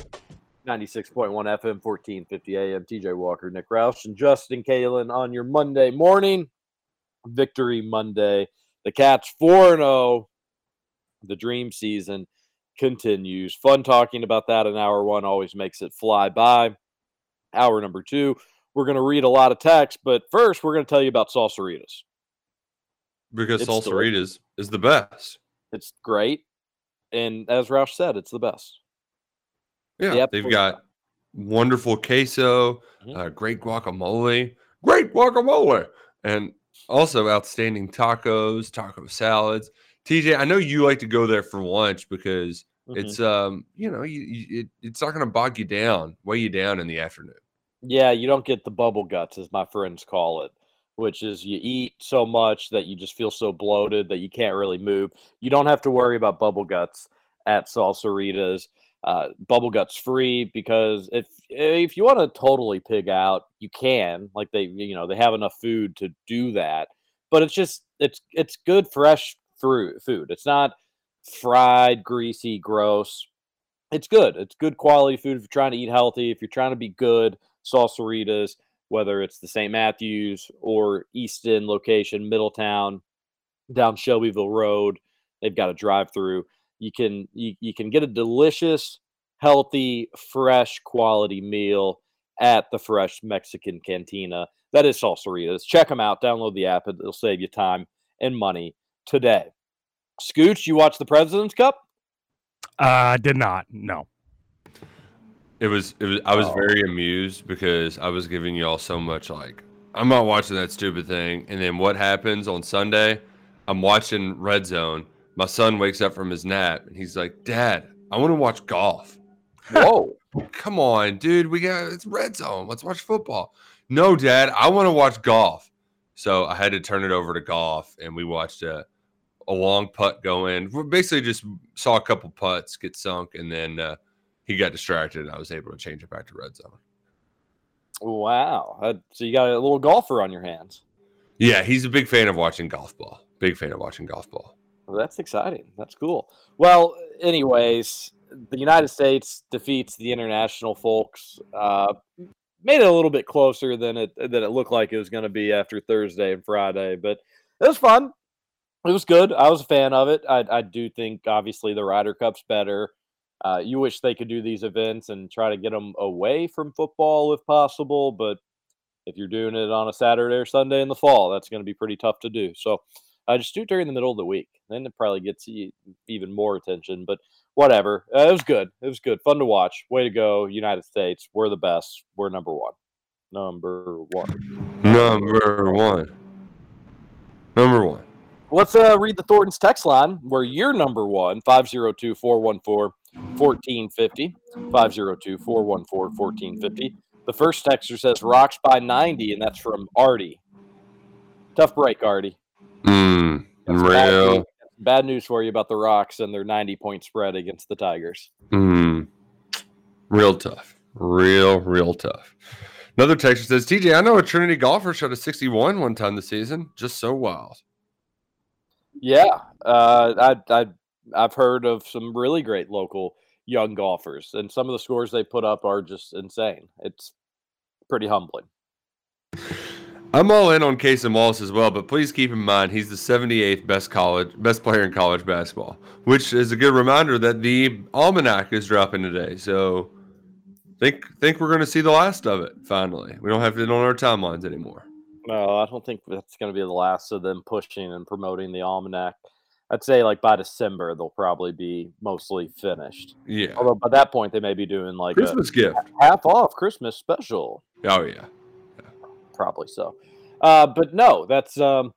96.1 FM, 1450 AM. TJ Walker, Nick Roush, and Justin Kalen on your Monday morning. Victory Monday. The Cats 4 0. The dream season continues. Fun talking about that in hour one always makes it fly by. Hour number two, we're going to read a lot of text, but first, we're going to tell you about Salsaritas. Because It's Salsa is the best. It's great. And as Roush said, it's the best. Yeah, Yep. they've got wonderful queso, Mhm. uh, great guacamole, great guacamole, and also outstanding tacos, taco salads. TJ, I know you like to go there for lunch because Mhm. it's um, you know, you, you it, it's not going to bog you down, weigh you down in the afternoon. Yeah, you don't get the bubble guts, as my friends call it, which is you eat so much that you just feel so bloated that you can't really move. You don't have to worry about bubble guts at Salsaritas. Uh, bubble guts free because if if you want to totally pig out, you can. Like they, you know, they have enough food to do that. But it's just it's it's good fresh fruit food. It's not fried, greasy, gross it's good. It's good quality food if you're trying to eat healthy. If you're trying to be good, salsaritas, whether it's the St. Matthews or Easton location, Middletown, down Shelbyville Road, they've got a drive-through. You can you, you can get a delicious, healthy, fresh quality meal at the Fresh Mexican Cantina. That is Salsaritas. Check them out. Download the app. It'll save you time and money today. Scooch, you watch the President's Cup? Uh, I did not. No. It was it was I was Oh. very amused because I was giving y'all so much like I'm not watching that stupid thing. And then what happens on Sunday? I'm watching Red Zone. My son wakes up from his nap and he's like, Dad, I want to watch golf. Whoa. Come on, dude. We got it's Red Zone. Let's watch football. No, Dad, I want to watch golf. So I had to turn it over to golf and we watched a a long putt go in. We basically just saw a couple putts get sunk and then uh, he got distracted and I was able to change it back to red zone. Wow. Uh, So you got a little golfer on your hands. Yeah, he's a big fan of watching golf ball. Big fan of watching golf ball. Well, that's exciting. That's cool. Well, anyways, the United States defeats the international folks. Uh, made it a little bit closer than it than it looked like it was going to be after Thursday and Friday, but it was fun. It was good. I was a fan of it. I, I do think obviously the Ryder Cup's better. Uh, you wish they could do these events and try to get them away from football if possible, but if you're doing it on a Saturday or Sunday in the fall, that's going to be pretty tough to do. So uh, just do it during the middle of the week. Then it probably gets even more attention. But whatever. Uh, it was good. It was good. Fun to watch. Way to go, United States. We're the best. We're number one. Number one. Number one. Number one. Let's uh, read the Thornton's text line where you're number one 502 414 1450. 502 414 1450. The first texter says rocks by 90, and that's from Artie. Tough break, Artie. Mm, some bad real. news- Bad news for you about the Rocks and their 90 point spread against the Tigers. Mm, real tough. Real, real tough. Another texture says, TJ, I know a Trinity golfer shot a 61 one time this season. Just so wild. Yeah, uh, I, I, I've heard of some really great local young golfers, and some of the scores they put up are just insane. It's pretty humbling. I'm all in on Cason Wallace as well, but please keep in mind he's the 78th best college best player in college basketball, which is a good reminder that the almanac is dropping today. So think think we're going to see the last of it finally. We don't have it on our timelines anymore. No, I don't think that's going to be the last of them pushing and promoting the almanac. I'd say like by December they'll probably be mostly finished. Yeah. Although by that point they may be doing like Christmas a gift. half off Christmas special. Oh yeah. Probably so. Uh, but no, that's um,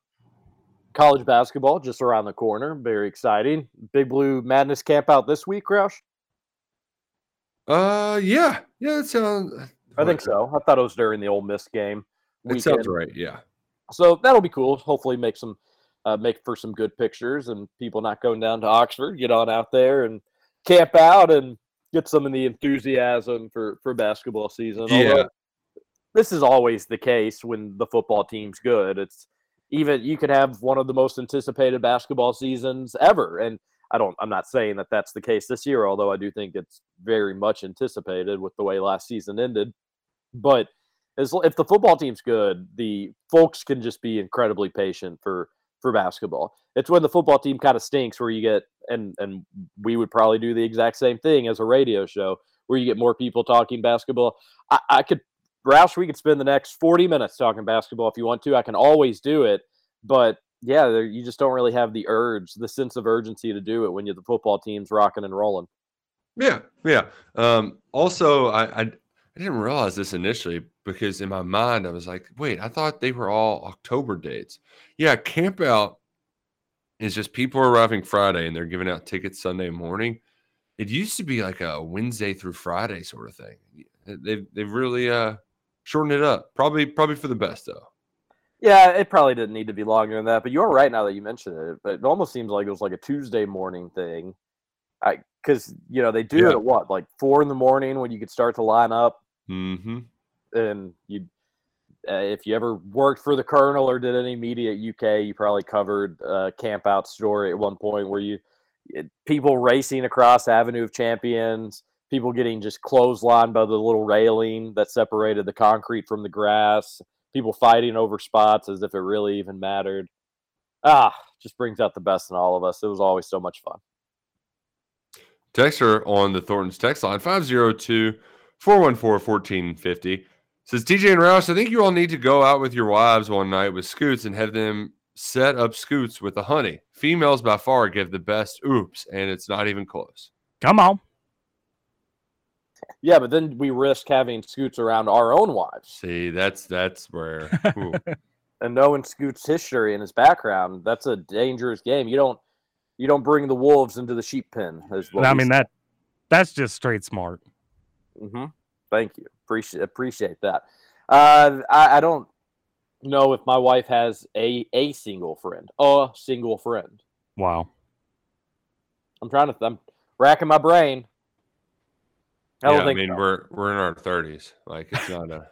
college basketball just around the corner. Very exciting. Big Blue Madness camp out this week, Roush. Uh yeah. Yeah, that sounds I think so. I thought it was during the Ole Miss game. That sounds right. Yeah. So that'll be cool. Hopefully, make some uh, make for some good pictures and people not going down to Oxford. Get on out there and camp out and get some of the enthusiasm for for basketball season. Yeah. Although this is always the case when the football team's good. It's even you could have one of the most anticipated basketball seasons ever, and I don't. I'm not saying that that's the case this year, although I do think it's very much anticipated with the way last season ended. But as if the football team's good, the folks can just be incredibly patient for for basketball. It's when the football team kind of stinks where you get and and we would probably do the exact same thing as a radio show where you get more people talking basketball. I, I could Roush, we could spend the next 40 minutes talking basketball if you want to. I can always do it, but yeah, you just don't really have the urge, the sense of urgency to do it when you're the football team's rocking and rolling. Yeah, yeah. Um, also, I, I I didn't realize this initially because in my mind I was like, wait, I thought they were all October dates. Yeah, camp out is just people arriving Friday and they're giving out tickets Sunday morning. It used to be like a Wednesday through Friday sort of thing. They've they've really uh shortened it up. Probably probably for the best though. Yeah, it probably didn't need to be longer than that, but you're right now that you mentioned it. But it almost seems like it was like a Tuesday morning thing. I because you know they do Yeah. it at what like four in the morning when you could start to line up, Mm-hmm. and you uh, if you ever worked for the Kernel or did any media at UK, you probably covered a camp out story at one point where you it- people racing across Avenue of Champions, people getting just clotheslined by the little railing that separated the concrete from the grass, people fighting over spots as if it really even mattered. Ah, just brings out the best in all of us. It was always so much fun. Texter on the Thornton's text line 502 414 1450 says TJ and Roush, I think you all need to go out with your wives one night with scoots and have them set up scoots with the honey. Females by far give the best oops, and it's not even close. Come on. Yeah, but then we risk having Scoots around our own wives. See, that's that's where ooh. and knowing Scoot's history and his background, that's a dangerous game. You don't you don't bring the wolves into the sheep pen. Is what I mean say. that that's just straight smart. Mm-hmm. Thank you. Appreciate appreciate that. Uh, I, I don't know if my wife has a a single friend. A single friend. Wow. I'm trying to. I'm racking my brain. I yeah, don't I think. mean so. we're we're in our thirties. Like it's not a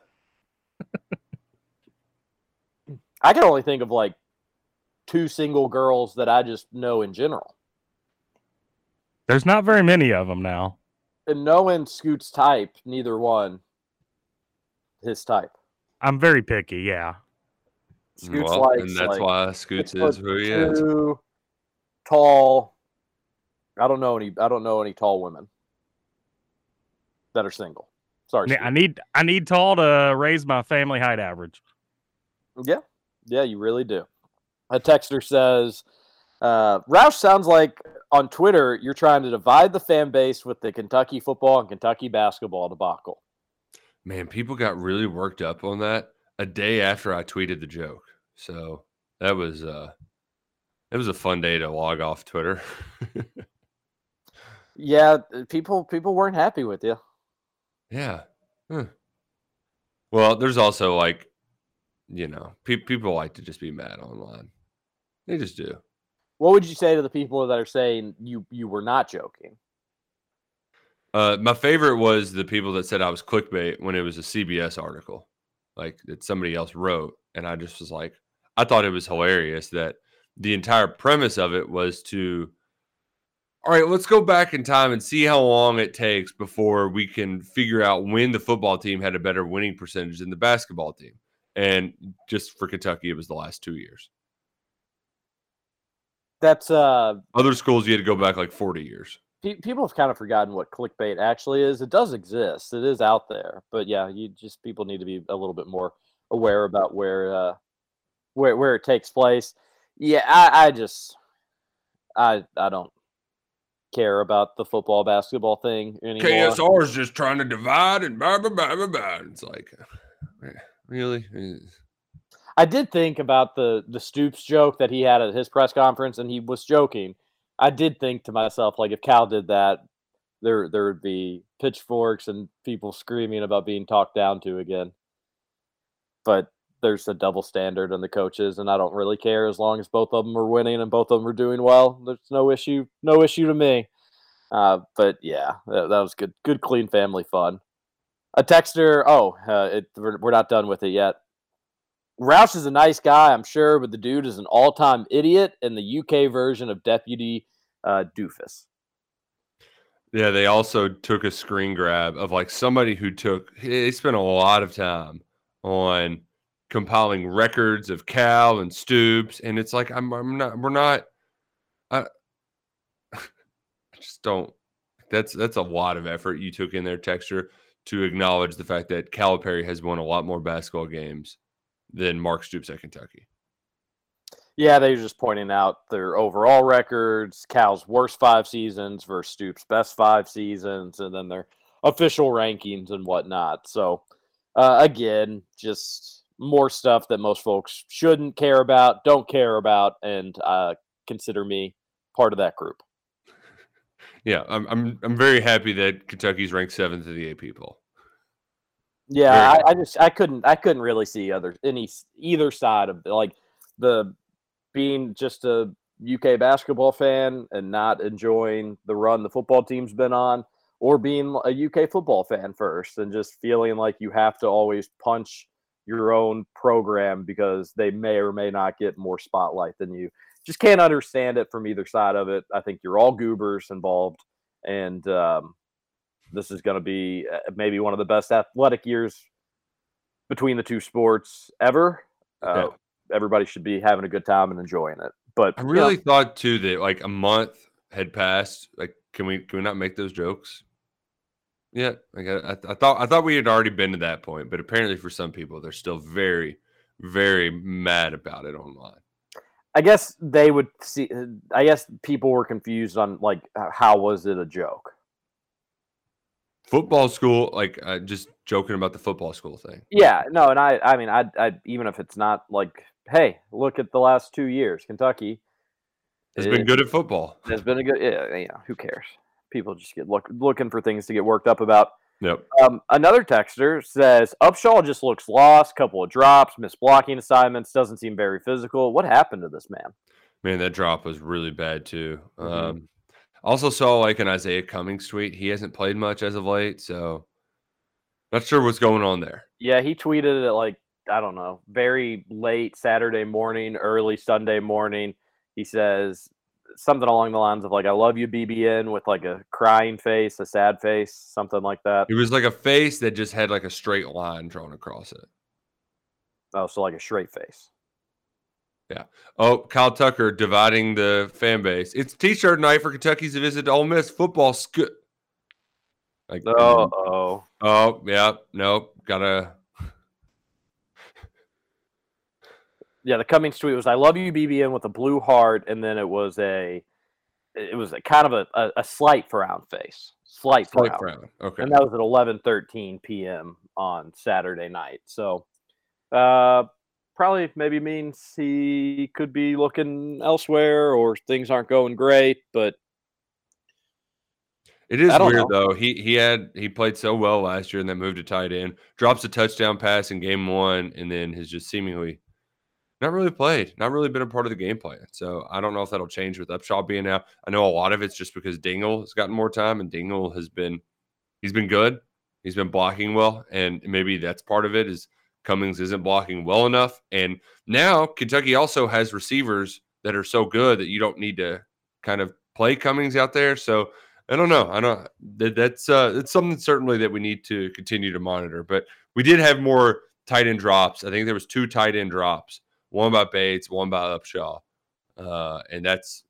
I can only think of like two single girls that I just know in general. There's not very many of them now. And knowing Scoot's type, neither one his type. I'm very picky. Yeah. Scoots well, likes, and that's like, why Scoots is who he is. Tall. I don't know any. I don't know any tall women that are single. Sorry. Ne- I need I need tall to raise my family height average. Yeah, yeah, you really do. A texter says, uh, "Roush sounds like on Twitter you're trying to divide the fan base with the Kentucky football and Kentucky basketball debacle." Man, people got really worked up on that a day after I tweeted the joke. So that was uh it was a fun day to log off Twitter. Yeah, people people weren't happy with you. Yeah. Huh. Well, there's also like you know, pe- people like to just be mad online. They just do. What would you say to the people that are saying you you were not joking? Uh, my favorite was the people that said I was clickbait when it was a CBS article, like that somebody else wrote, and I just was like, I thought it was hilarious that the entire premise of it was to, all right, let's go back in time and see how long it takes before we can figure out when the football team had a better winning percentage than the basketball team, and just for Kentucky, it was the last two years. That's uh Other schools, you had to go back like forty years. pe- people have kind of forgotten what clickbait actually is. It does exist. It is out there. But yeah, you just people need to be a little bit more aware about where uh where where it takes place. Yeah, I, I just I I don't care about the football basketball thing anymore. KSR is just trying to divide and blah blah blah blah blah. It's like, really? I did think about the the Stoops joke that he had at his press conference, and he was joking. I did think to myself, like, if Cal did that, there there would be pitchforks and people screaming about being talked down to again. But there's a double standard in the coaches, and I don't really care as long as both of them are winning and both of them are doing well. There's no issue, no issue to me. Uh, but yeah, that, that was good, good, clean family fun. A texter, oh, uh, it, we're, we're not done with it yet. Roush is a nice guy, I'm sure, but the dude is an all-time idiot and the UK version of Deputy uh, Doofus. Yeah, they also took a screen grab of like somebody who took they spent a lot of time on compiling records of Cal and Stoops, and it's like I'm I'm not we're not I, I just don't that's that's a lot of effort you took in there, texture, to acknowledge the fact that Calipari has won a lot more basketball games than Mark Stoops at Kentucky. Yeah, they were just pointing out their overall records, Cal's worst five seasons versus Stoops' best five seasons, and then their official rankings and whatnot. So, uh, again, just more stuff that most folks shouldn't care about, don't care about, and uh, consider me part of that group. Yeah, I'm I'm I'm very happy that Kentucky's ranked seventh in the AP poll. Yeah, I, I just I couldn't I couldn't really see other any either side of like the being just a UK basketball fan and not enjoying the run the football team's been on, or being a UK football fan first and just feeling like you have to always punch your own program because they may or may not get more spotlight than you. Just can't understand it from either side of it. I think you're all goobers involved, and um, this is going to be uh, maybe one of the best athletic years between the two sports ever. Uh, Everybody should be having a good time and enjoying it. But I you know, really thought too that like a month had passed. Like, can we can we not make those jokes? Yeah, I, I, I thought I thought we had already been to that point, but apparently for some people they're still very, very mad about it online. I guess they would see. I guess people were confused on like how was it a joke? Football school, like uh, just joking about the football school thing. Yeah, no, and I, I mean, I, I, even if it's not like, hey, look at the last two years, Kentucky Has been good at football. Has been a good, yeah, yeah. Who cares? People just get look looking for things to get worked up about. Yep. Um, another texter says Upshaw just looks lost. Couple of drops, missed blocking assignments. Doesn't seem very physical. What happened to this man? Man, that drop was really bad too. Mhm. Um, also saw like an Izayah Cummings tweet. He hasn't played much as of late, so not sure what's going on there. Yeah, he tweeted it like I don't know, very late Saturday morning, early Sunday morning. He says something along the lines of like "I love you, BBN," with like a crying face, a sad face, something like that. It was like a face that just had like a straight line drawn across it. Oh, so like a straight face. Yeah. Oh, Kyle Tucker dividing the fan base. It's T-shirt night for Kentucky's visit to Ole Miss football. Sc- like, Oh, oh. oh, yeah. Nope. Gotta. Yeah, the Cummings tweet was "I love you, BBN" with a blue heart, and then it was a, it was a kind of a, a, a slight frown face, slight, Slight frown. frown, okay. and that was at eleven thirteen p.m. on Saturday night. So, uh, probably maybe means he could be looking elsewhere or things aren't going great. But It is weird know. though. He he had he played so well last year and then moved to tight end, drops a touchdown pass in game one, and then has just seemingly not really played, not really been a part of the game plan. So I don't know if that'll change with Upshaw being out. I know a lot of it's just because Dingle has gotten more time, and Dingle has been he's been good. He's been blocking well, and maybe that's part of it. Is Cummings isn't blocking well enough, and now Kentucky also has receivers that are so good that you don't need to kind of play Cummings out there. So I don't know. I don't. That, that's uh, it's something certainly that we need to continue to monitor. But we did have more tight end drops. I think there was two tight end drops. One by Bates, one by Upshaw, uh, and that's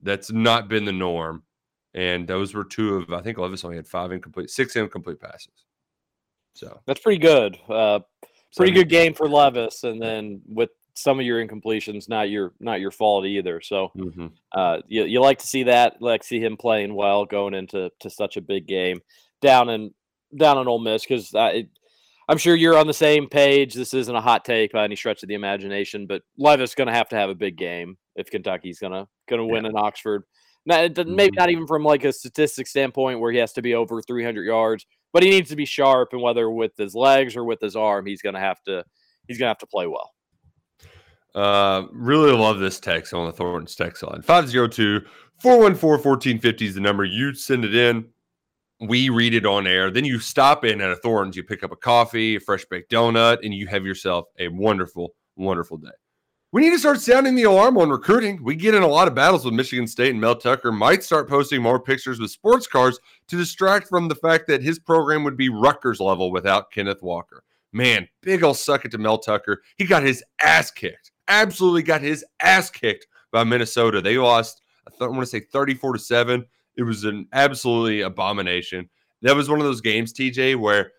that's not been the norm. And those were two of I think Levis only had five incomplete, six incomplete passes. So That's pretty good. Uh, pretty good game for Levis, and then with some of your incompletions, not your not your fault either. So mhm. uh, you you like to see that, like see him playing well going into to such a big game down in down in Ole Miss because I'm sure you're on the same page. This isn't a hot take by any stretch of the imagination, but Levis going to have to have a big game if Kentucky's gonna gonna win in Oxford. Not, maybe not even from like a statistic standpoint where he has to be over 300 yards, but he needs to be sharp, and whether with his legs or with his arm, he's gonna have to he's gonna have to play well. Uh, really love this text on the Thornton's text line. 502 414 1450 is the number. You send it in. We read it on air. Then you stop in at a Thornton's. You pick up a coffee, a fresh baked donut, and you have yourself a wonderful, wonderful day. We need to start sounding the alarm on recruiting. We get in a lot of battles with Michigan State, and Mel Tucker might start posting more pictures with sports cars to distract from the fact that his program would be Rutgers level without Kenneth Walker. Man, big ol' suck it to Mel Tucker. He got his ass kicked. Absolutely got his ass kicked by Minnesota. They lost, I, th- I want to say 34 to 7. It was an absolutely abomination. That was one of those games, TJ, where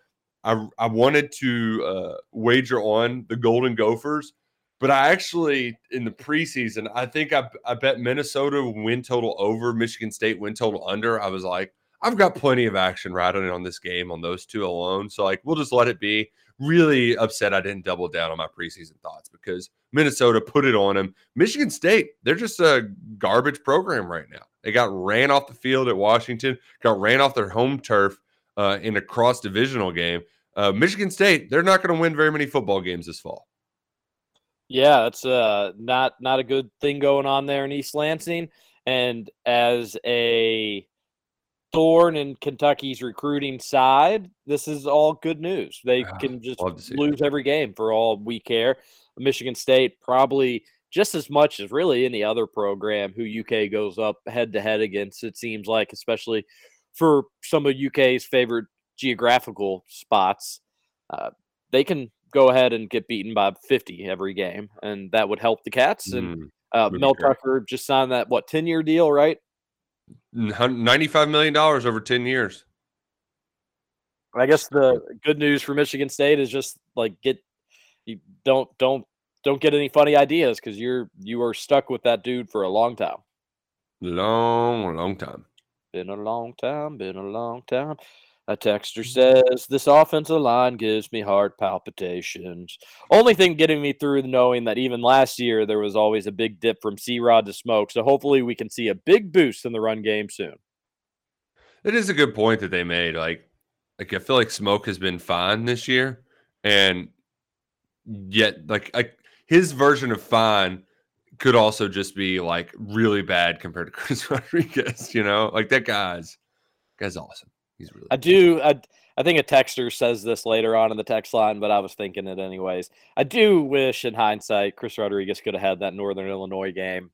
I, I wanted to uh, wager on the Golden Gophers, but I actually, in the preseason, I think I, I bet Minnesota win total over, Michigan State win total under. I was like, I've got plenty of action riding on this game on those two alone. So, like, we'll just let it be. Really upset I didn't double down on my preseason thoughts because Minnesota put it on them. Michigan State, they're just a garbage program right now. They got ran off the field at Washington, got ran off their home turf uh, in a cross divisional game. Uh, Michigan State, they're not going to win very many football games this fall. Yeah, that's uh not not a good thing going on there in East Lansing. And as a thorn in Kentucky's recruiting side, this is all good news. They Ah, can just love to see lose every game for all we care. Michigan State probably just as much as really any other program who UK goes up head to head against. It seems like, especially for some of UK's favorite geographical spots, uh, they can go ahead and get beaten by 50 every game, and that would help the Cats. And Mm, uh, Mel great. Tucker just signed that what 10 year deal, right? $95 million over 10 years. I guess the good news for Michigan State is just like get you don't don't don't get any funny ideas because you're you are stuck with that dude for a long time. Long, long time. Been a long time, been a long time. A texter mm-hmm. says this offensive line gives me heart palpitations. Only thing getting me through knowing that even last year there was always a big dip from C Rod to Smoke. So hopefully we can see a big boost in the run game soon. It is a good point that they made. Like, like I feel like Smoke has been fine this year, and yet, like, like his version of fine could also just be like really bad compared to Chris Rodriguez. You know, like that guy's guy's awesome. He's really I do. I, I think a texter says this later on in the text line, but I was thinking it anyways. I do wish, in hindsight, Chris Rodriguez could have had that Northern Illinois game,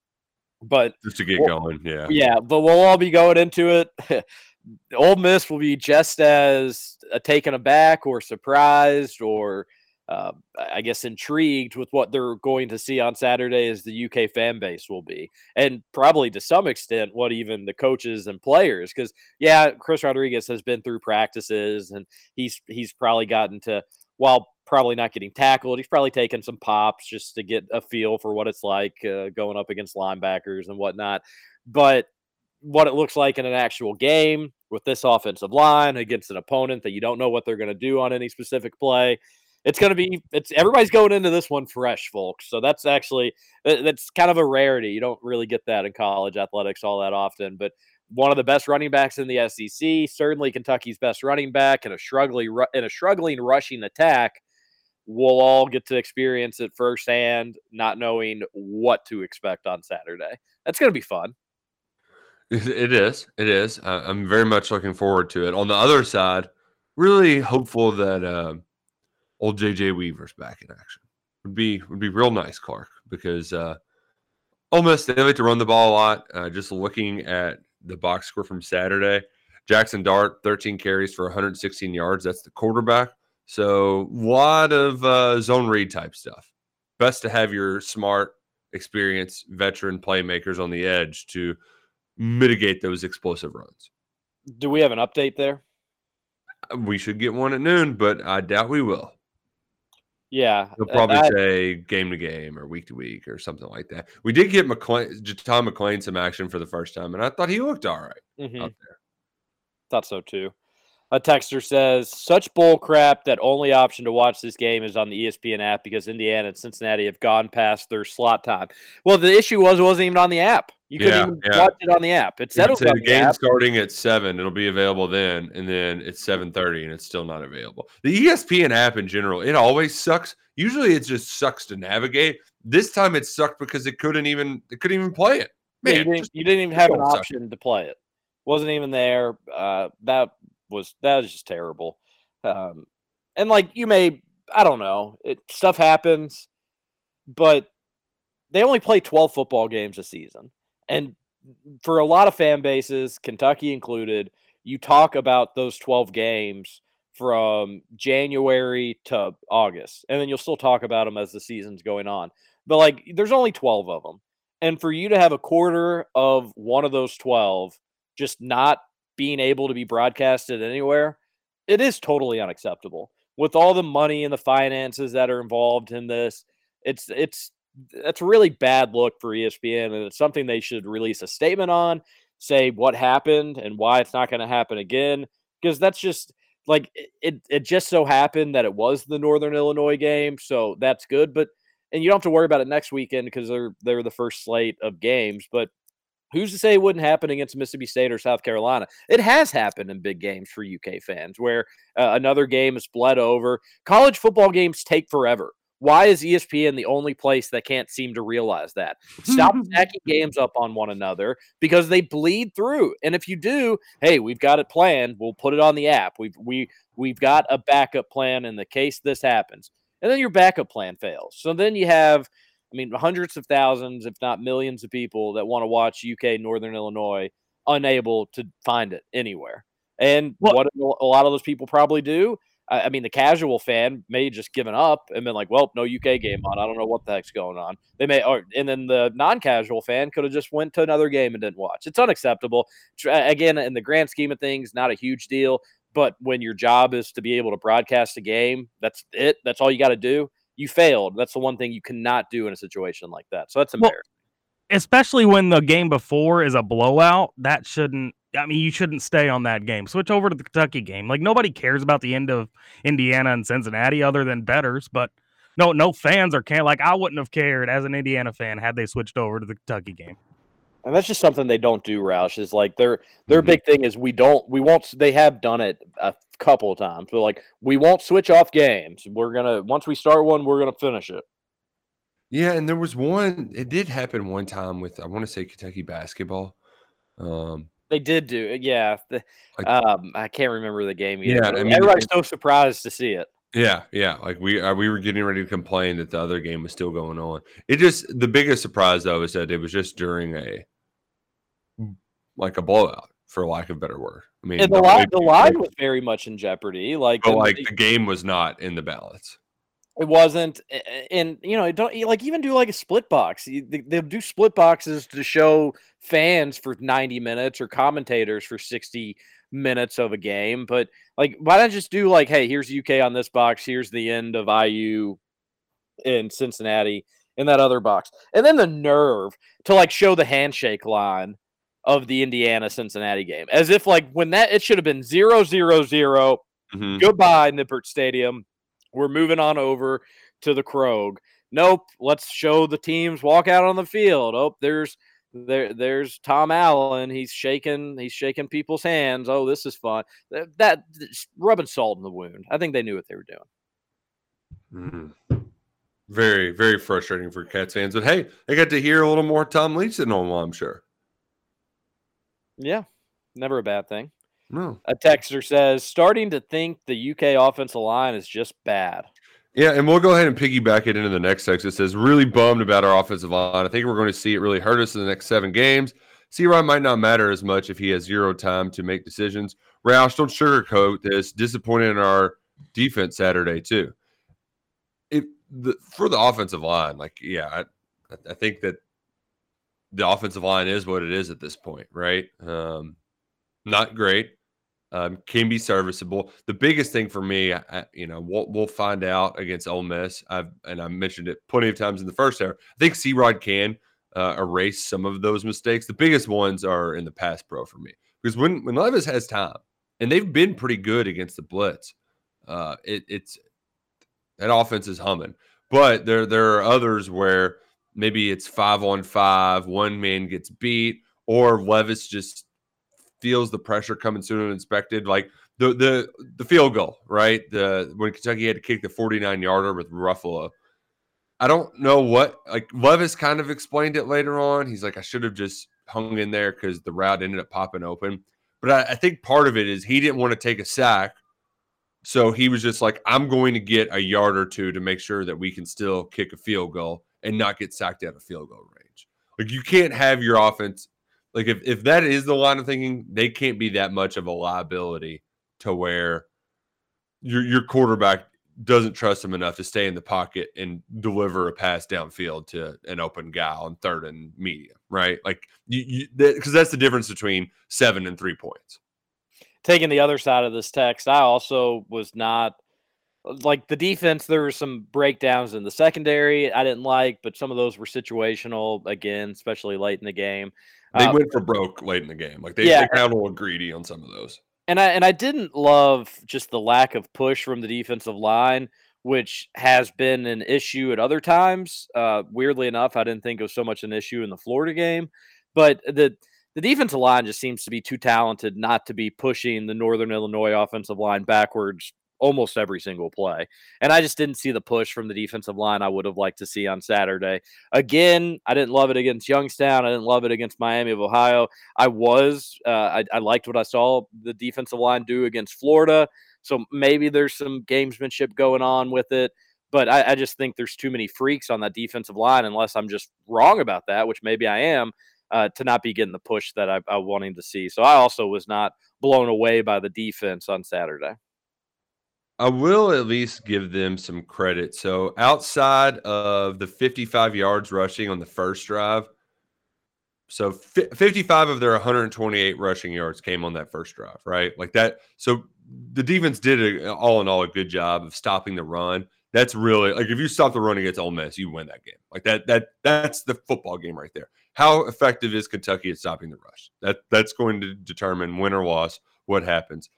but just to get Well, going. Yeah, yeah, but we'll all be going into it. Ole Miss will be just as uh, taken aback or surprised or uh, I guess intrigued with what they're going to see on Saturday as the UK fan base will be, and probably to some extent what even the coaches and players. Because yeah, Chris Rodriguez has been through practices and he's he's probably gotten to while probably not getting tackled, he's probably taken some pops just to get a feel for what it's like uh, going up against linebackers and whatnot. But what it looks like in an actual game with this offensive line against an opponent that you don't know what they're going to do on any specific play. It's going to be it's everybody's going into this one fresh, folks. So that's actually that- that's kind of a rarity. You don't really get that in college athletics all that often, but one of the best running backs in the SEC, certainly Kentucky's best running back, and a struggling ru- in a struggling rushing attack. We'll all get to experience it firsthand, not knowing what to expect on Saturday. That's going to be fun. It is. It is. I'm very much looking forward to it. On the other side, really hopeful that uh, old JJ Weaver's back in action. Would be would be real nice, Clark, because uh, Ole Miss they like to run the ball a lot. Uh, just looking at the box score from Saturday, Jackson Dart 13 carries for 116 yards. That's the quarterback. So a lot of uh, zone read type stuff. Best to have your smart, experienced veteran playmakers on the edge to mitigate those explosive runs. Do we have an update there? We should get one at noon, but I doubt we will. Yeah, They'll uh, probably I- say game to game or week to week or something like that. We did get McLean, Tom McLean some action for the first time, and I thought he looked all right Mhm. out there. Thought so too. A texter says, "Such bull crap that only option to watch this game is on the ESPN app because Indiana and Cincinnati have gone past their slot time." Well, the issue was it wasn't even on the app. You couldn't Yeah, even yeah. watch it on the app. It said it It was the game starting at seven. It'll be available then, and then it's seven thirty, and it's still not available. The ESPN app in general, it always sucks. Usually, it just sucks to navigate. This time, it sucked because it couldn't even it couldn't even play it. Yeah, you, didn't, just- you didn't even have an don't suck. option to play it. Wasn't even there. Uh, that was that was just terrible. Um, and like you may, I don't know, it stuff happens, but they only play twelve football games a season, and for a lot of fan bases, Kentucky included, you talk about those twelve games from January to August, and then you'll still talk about them as the season's going on. But like, there's only twelve of them. And for you to have a quarter of one of those 12 just not being able to be broadcasted anywhere, it is totally unacceptable. With all the money and the finances that are involved in this, it's it's that's a really bad look for ESPN and it's something they should release a statement on, say what happened and why it's not going to happen again because that's just like it it just so happened that it was the Northern Illinois game, so that's good, but and you don't have to worry about it next weekend because they're they're the first slate of games. But who's to say it wouldn't happen against Mississippi State or South Carolina? It has happened in big games for UK fans where uh, another game is bled over. College football games take forever. Why is ESPN the only place that can't seem to realize that? Stop stacking games up on one another because they bleed through. And if you do, hey, we've got it planned. We'll put it on the app. We've we we've got a backup plan in the case this happens and then your backup plan fails. So then you have, I mean, hundreds of thousands, if not millions of people that want to watch UK Northern Illinois unable to find it anywhere. And what a lot of those people probably do, I, I mean, the casual fan may just given up and been like, well, no UK game on. I don't know what the heck's going on. They may, or, and then the non-casual fan could have just went to another game and didn't watch. It's unacceptable. Again, in the grand scheme of things, not a huge deal. But when your job is to be able to broadcast a game, that's it. That's all you got to do. You failed. That's the one thing you cannot do in a situation like that. So that's Well, embarrassing. especially when the game before is a blowout, that shouldn't. I mean, you shouldn't stay on that game. Switch over to the Kentucky game. Like nobody cares about the end of Indiana and Cincinnati other than bettors. But no, no fans are can like I wouldn't have cared as an Indiana fan had they switched over to the Kentucky game. And that's just something they don't do, Roush. Is like their their big thing is we don't we won't. They have done it a couple of times, but like we won't switch off games. We're gonna once we start one, we're gonna finish it. Yeah, and there was one. It did happen one time with I want to say Kentucky basketball. Um, They did do it, yeah. The, um, I can't remember the game. Yeah, Yet. I mean, everybody's so surprised to see it. Yeah, yeah. Like we uh, we were getting ready to complain that the other game was still going on. It just the biggest surprise though is that it was just during a like a blowout, for lack of a better word. I mean, and the line, the line was very much in jeopardy. Like, but like they- the game was not in the ballots. It wasn't, and you know, don't like even do like a split box. They- They'll do split boxes to show fans for ninety minutes or commentators for sixty minutes of a game. But like, why not just do like, hey, here's UK on this box, here's the end of IU in Cincinnati in that other box, and then the nerve to like show the handshake line of the Indiana Cincinnati game as if like when that it should have been zero zero zero. Mhm. Goodbye, Nippert Stadium. We're moving on over to the Krog. Nope. Let's show the teams walk out on the field. Oh, there's There, there's Tom Allen. He's shaking, he's shaking people's hands. Oh, this is fun. That, that rubbing salt in the wound. I think they knew what they were doing. Mhm. Very, very frustrating for Cats fans. But hey, I got to hear a little more Tom Leach than normal, I'm sure. Yeah, never a bad thing. No. A texter says, starting to think the UK offensive line is just bad. Yeah, and we'll go ahead and piggyback it into the next text. It says, really bummed about our offensive line. I think we're going to see it really hurt us in the next seven games. C Rod might not matter as much if he has zero time to make decisions. Roush, don't sugarcoat this. Disappointed in our defense Saturday, too. It the for the offensive line, like, yeah, I, I think that the offensive line is what it is at this point, right? Um, not great. Um, can be serviceable. The biggest thing for me, I, you know, we'll, we'll find out against Ole Miss. I've and I mentioned it plenty of times in the first hour. I think C Rod can uh, erase some of those mistakes. The biggest ones are in the pass pro for me because when when Levis has time, and they've been pretty good against the blitz, uh, it, it's that offense is humming. But there there are others where maybe it's five on five, one man gets beat, or Levis just feels the pressure coming sooner than expected. Like the the the field goal, right? The when Kentucky had to kick the 49 yarder with Ruffolo. I don't know what like Levis kind of explained it later on. He's like, I should have just hung in there because the route ended up popping open. But I, I think part of it is he didn't want to take a sack. So he was just like, I'm going to get a yard or two to make sure that we can still kick a field goal and not get sacked out of field goal range. Like you can't have your offense like if, if that is the line of thinking, they can't be that much of a liability to where your your quarterback doesn't trust them enough to stay in the pocket and deliver a pass downfield to an open guy on third and medium, right? Like you, because that's the difference between seven and three points. taking the other side of this text, I also was not like the defense. There were some breakdowns in the secondary I didn't like, but some of those were situational again, especially late in the game. They Uh, went for broke late in the game. Like they, Yeah. they got a little greedy on some of those. and I and I didn't love just the lack of push from the defensive line, which has been an issue at other times. Uh, weirdly enough, I didn't think it was so much an issue in the Florida game, but the the defensive line just seems to be too talented not to be pushing the Northern Illinois offensive line backwards almost every single play. And I just didn't see the push from the defensive line I would have liked to see on Saturday. Again, I didn't love it against Youngstown. I didn't love it against Miami of Ohio. I was, uh, I, I liked what I saw the defensive line do against Florida. So maybe there's some gamesmanship going on with it. But I, I just think there's too many freaks on that defensive line, unless I'm just wrong about that, which maybe I am, uh, to not be getting the push that I, I wanting to see. So I also was not blown away by the defense on Saturday. I will at least give them some credit. So outside of the 55 yards rushing on the first drive, so fi- 55 of their 128 rushing yards came on that first drive, right? Like that. So the defense did a, all in all a good job of stopping the run. That's really like if you stop the run against Ole Miss, you win that game. Like that. That that's the football game right there. How effective is Kentucky at stopping the rush? That that's going to determine win or loss what happens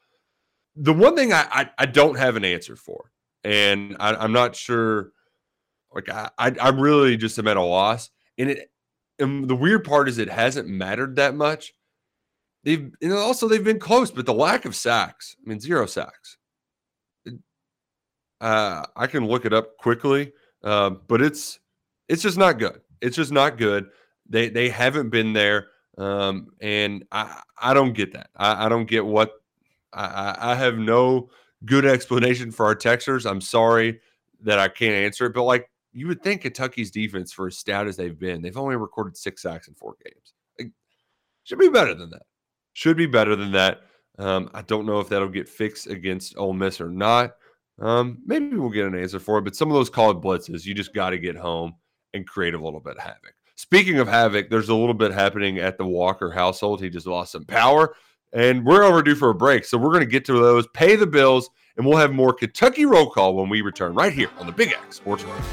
the one thing I, I, I don't have an answer for, and I, I'm not sure. Like I, I I'm really just am at a loss. And it and the weird part is it hasn't mattered that much. They've and also they've been close, but the lack of sacks. I mean, zero sacks. Uh, I can look it up quickly, uh, but it's it's just not good. It's just not good. They they haven't been there, um, and I I don't get that. I, I don't get what I, I have no good explanation for our texters. I'm sorry that I can't answer it, but like you would think Kentucky's defense, for as stout as they've been, they've only recorded six sacks in four games. Like, should be better than that. Should be better than that. Um, I don't know if that'll get fixed against Ole Miss or not. Um, maybe we'll get an answer for it, but some of those called blitzes, you just got to get home and create a little bit of havoc. Speaking of havoc, there's a little bit happening at the Walker household. He just lost some power and we're overdue for a break. So we're going to get to those, pay the bills, and we'll have more Kentucky roll call when we return right here on the Big X Sports Radio.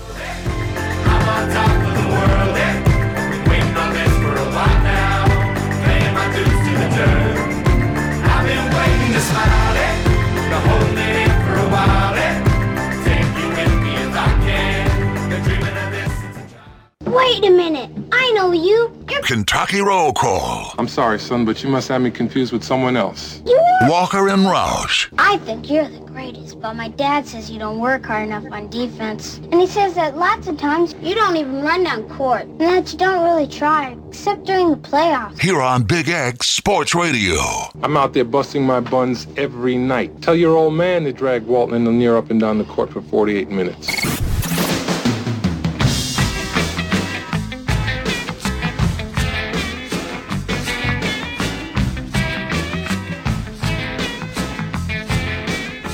Wait a minute. I know you. You're Kentucky Roll Call. I'm sorry, son, but you must have me confused with someone else. Walker and Roush. I think you're the greatest, but my dad says you don't work hard enough on defense. And he says that lots of times you don't even run down court, and that you don't really try, except during the playoffs. Here on Big X Sports Radio. I'm out there busting my buns every night. Tell your old man to drag Walton and Lanier up and down the court for 48 minutes.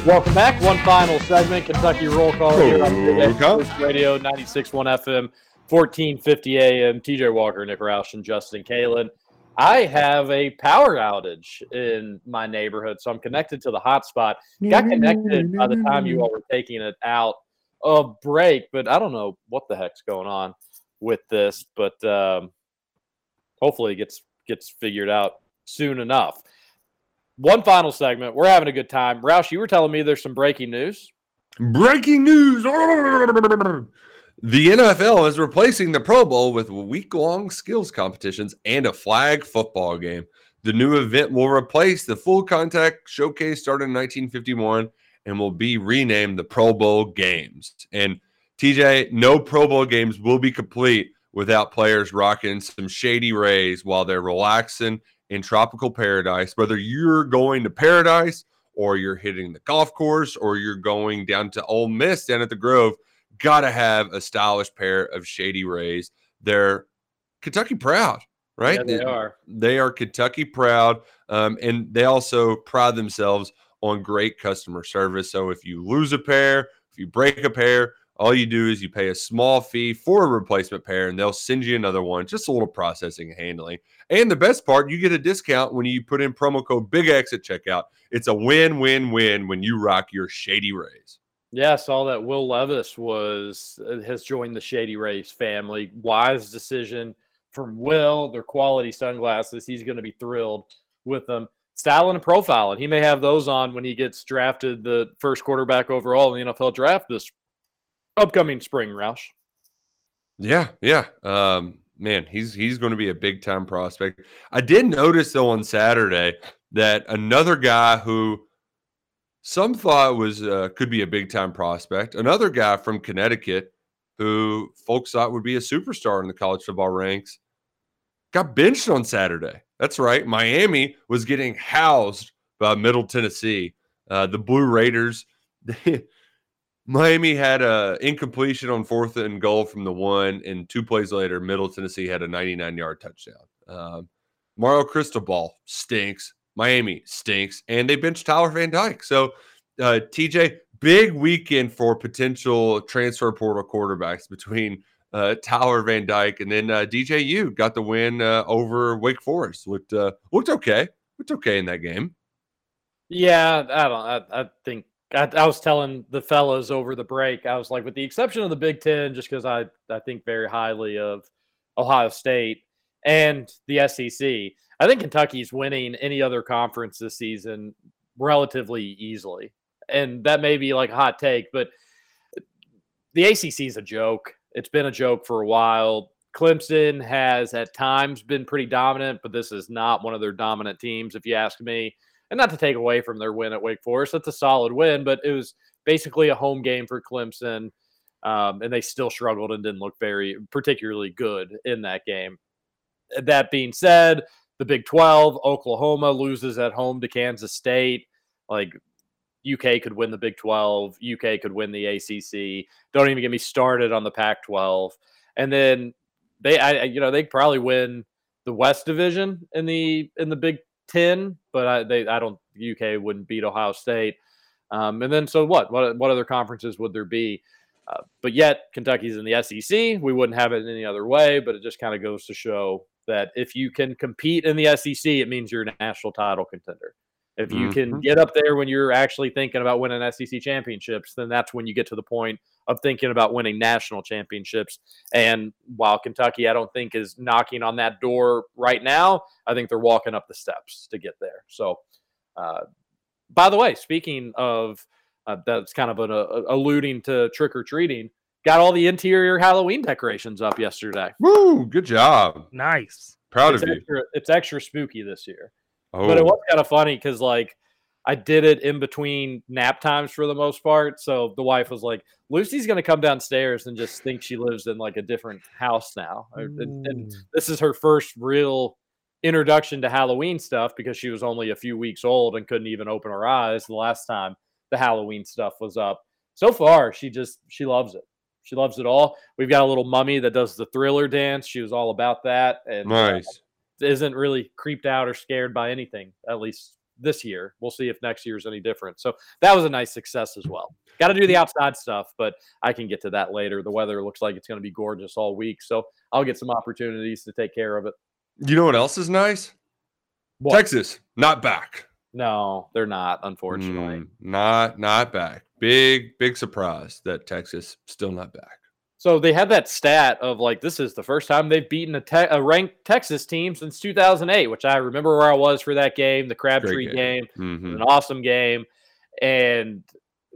Welcome back. One final segment, Kentucky Roll Call here on Big X Roll Call. Radio 96.1 FM, 1450 AM. TJ Walker, Nick Roush, and Justin Kalen. I have a power outage in my neighborhood, so I'm connected to the hotspot. Got connected by the time you all were taking it out of break, but I don't know what the heck's going on with this, but um, hopefully it gets gets figured out soon enough. One final segment. We're having a good time. Roush, you were telling me there's some breaking news. Breaking news. The NFL is replacing the Pro Bowl with week long skills competitions and a flag football game. The new event will replace the full contact showcase started in 1951 and will be renamed the Pro Bowl Games. And TJ, no Pro Bowl games will be complete without players rocking some shady rays while they're relaxing in tropical paradise. Whether you're going to paradise or you're hitting the golf course or you're going down to Ole Miss down at the Grove, gotta have a stylish pair of shady rays. They're Kentucky proud, right? Yeah, they are. They are Kentucky proud, um, and they also pride themselves on great customer service. So if you lose a pair, if you break a pair, all you do is you pay a small fee for a replacement pair, and they'll send you another one. Just a little processing and handling. And the best part, you get a discount when you put in promo code Big X at checkout. It's a win-win-win when you rock your Shady Rays. Yeah, I saw that Will Levis was uh, has joined the Shady Rays family. Wise decision from Will. Their quality sunglasses. He's going to be thrilled with them. Style and profile, and he may have those on when he gets drafted the first quarterback overall in the NFL draft this upcoming spring. Roush. Yeah, yeah. Um, man, he's he's going to be a big time prospect. I did notice though on Saturday that another guy who some thought was uh, could be a big time prospect, another guy from Connecticut who folks thought would be a superstar in the college football ranks, got benched on Saturday. That's right. Miami was getting housed by Middle Tennessee. Uh, the Blue Raiders. They, Miami had a incompletion on fourth and goal from the one, and two plays later, Middle Tennessee had a 99 yard touchdown. Um, Mario Cristobal stinks. Miami stinks, and they benched Tyler Van Dyke. So, uh, TJ, big weekend for potential transfer portal quarterbacks between uh, Tyler Van Dyke and then uh, DJU got the win uh, over Wake Forest. Looked uh, looked okay. Looked okay in that game. Yeah, I don't. I, I think I, I, was telling the fellas over the break. I was like, with the exception of the Big Ten, just because I I think very highly of Ohio State and the SEC. I think Kentucky's winning any other conference this season relatively easily, and that may be like a hot take, but the ACC is a joke. It's been a joke for a while. Clemson has at times been pretty dominant, but this is not one of their dominant teams, if you ask me. And not to take away from their win at Wake Forest, that's a solid win, but it was basically a home game for Clemson. Um, and they still struggled and didn't look very particularly good in that game. That being said, the Big 12, Oklahoma loses at home to Kansas State. Like UK could win the Big 12, UK could win the ACC. Don't even get me started on the Pac 12. And then they, I, you know, they probably win the West Division in the in the Big Ten, but I, they, I don't, UK wouldn't beat Ohio State. Um, and then so what? What what other conferences would there be? Uh, but yet Kentucky's in the SEC. We wouldn't have it any other way. But it just kind of goes to show that if you can compete in the SEC, it means you're a national title contender. If you Mm-hmm. can get up there when you're actually thinking about winning SEC championships, then that's when you get to the point of thinking about winning national championships. And while Kentucky, I don't think is knocking on that door right now, I think they're walking up the steps to get there. So, uh, by the way, speaking of uh, that's kind of an, uh, alluding to trick or treating, got all the interior Halloween decorations up yesterday. Woo! Good job. Nice. Proud it's of you. extra, It's extra spooky this year. Oh. But it Oh. was kind of funny because like I did it in between nap times for the most part. So the wife was like, "Lucy's gonna come downstairs and just think she lives in like a different house now." Or- And, and this is her first real introduction to Halloween stuff because she was only a few weeks old and couldn't even open her eyes the last time the Halloween stuff was up. So far, she just she loves it. She loves it all. We've got a little mummy that does the thriller dance. She was all about that. And uh, Nice. isn't really creeped out or scared by anything, at least this year. We'll see if next year is any different. So that was a nice success as well. Got to do the outside stuff, but I can get to that later. The weather looks like it's going to be gorgeous all week. So I'll get some opportunities to take care of it. You know what else is nice? What? Texas, not back. No, they're not, unfortunately. Mm, not not back. Big big surprise that Texas still not back. So they had that stat of like this is the first time they've beaten a, te- a ranked Texas team since 2008, which I remember where I was for that game, the Crabtree game. game. Mhm. an awesome game, and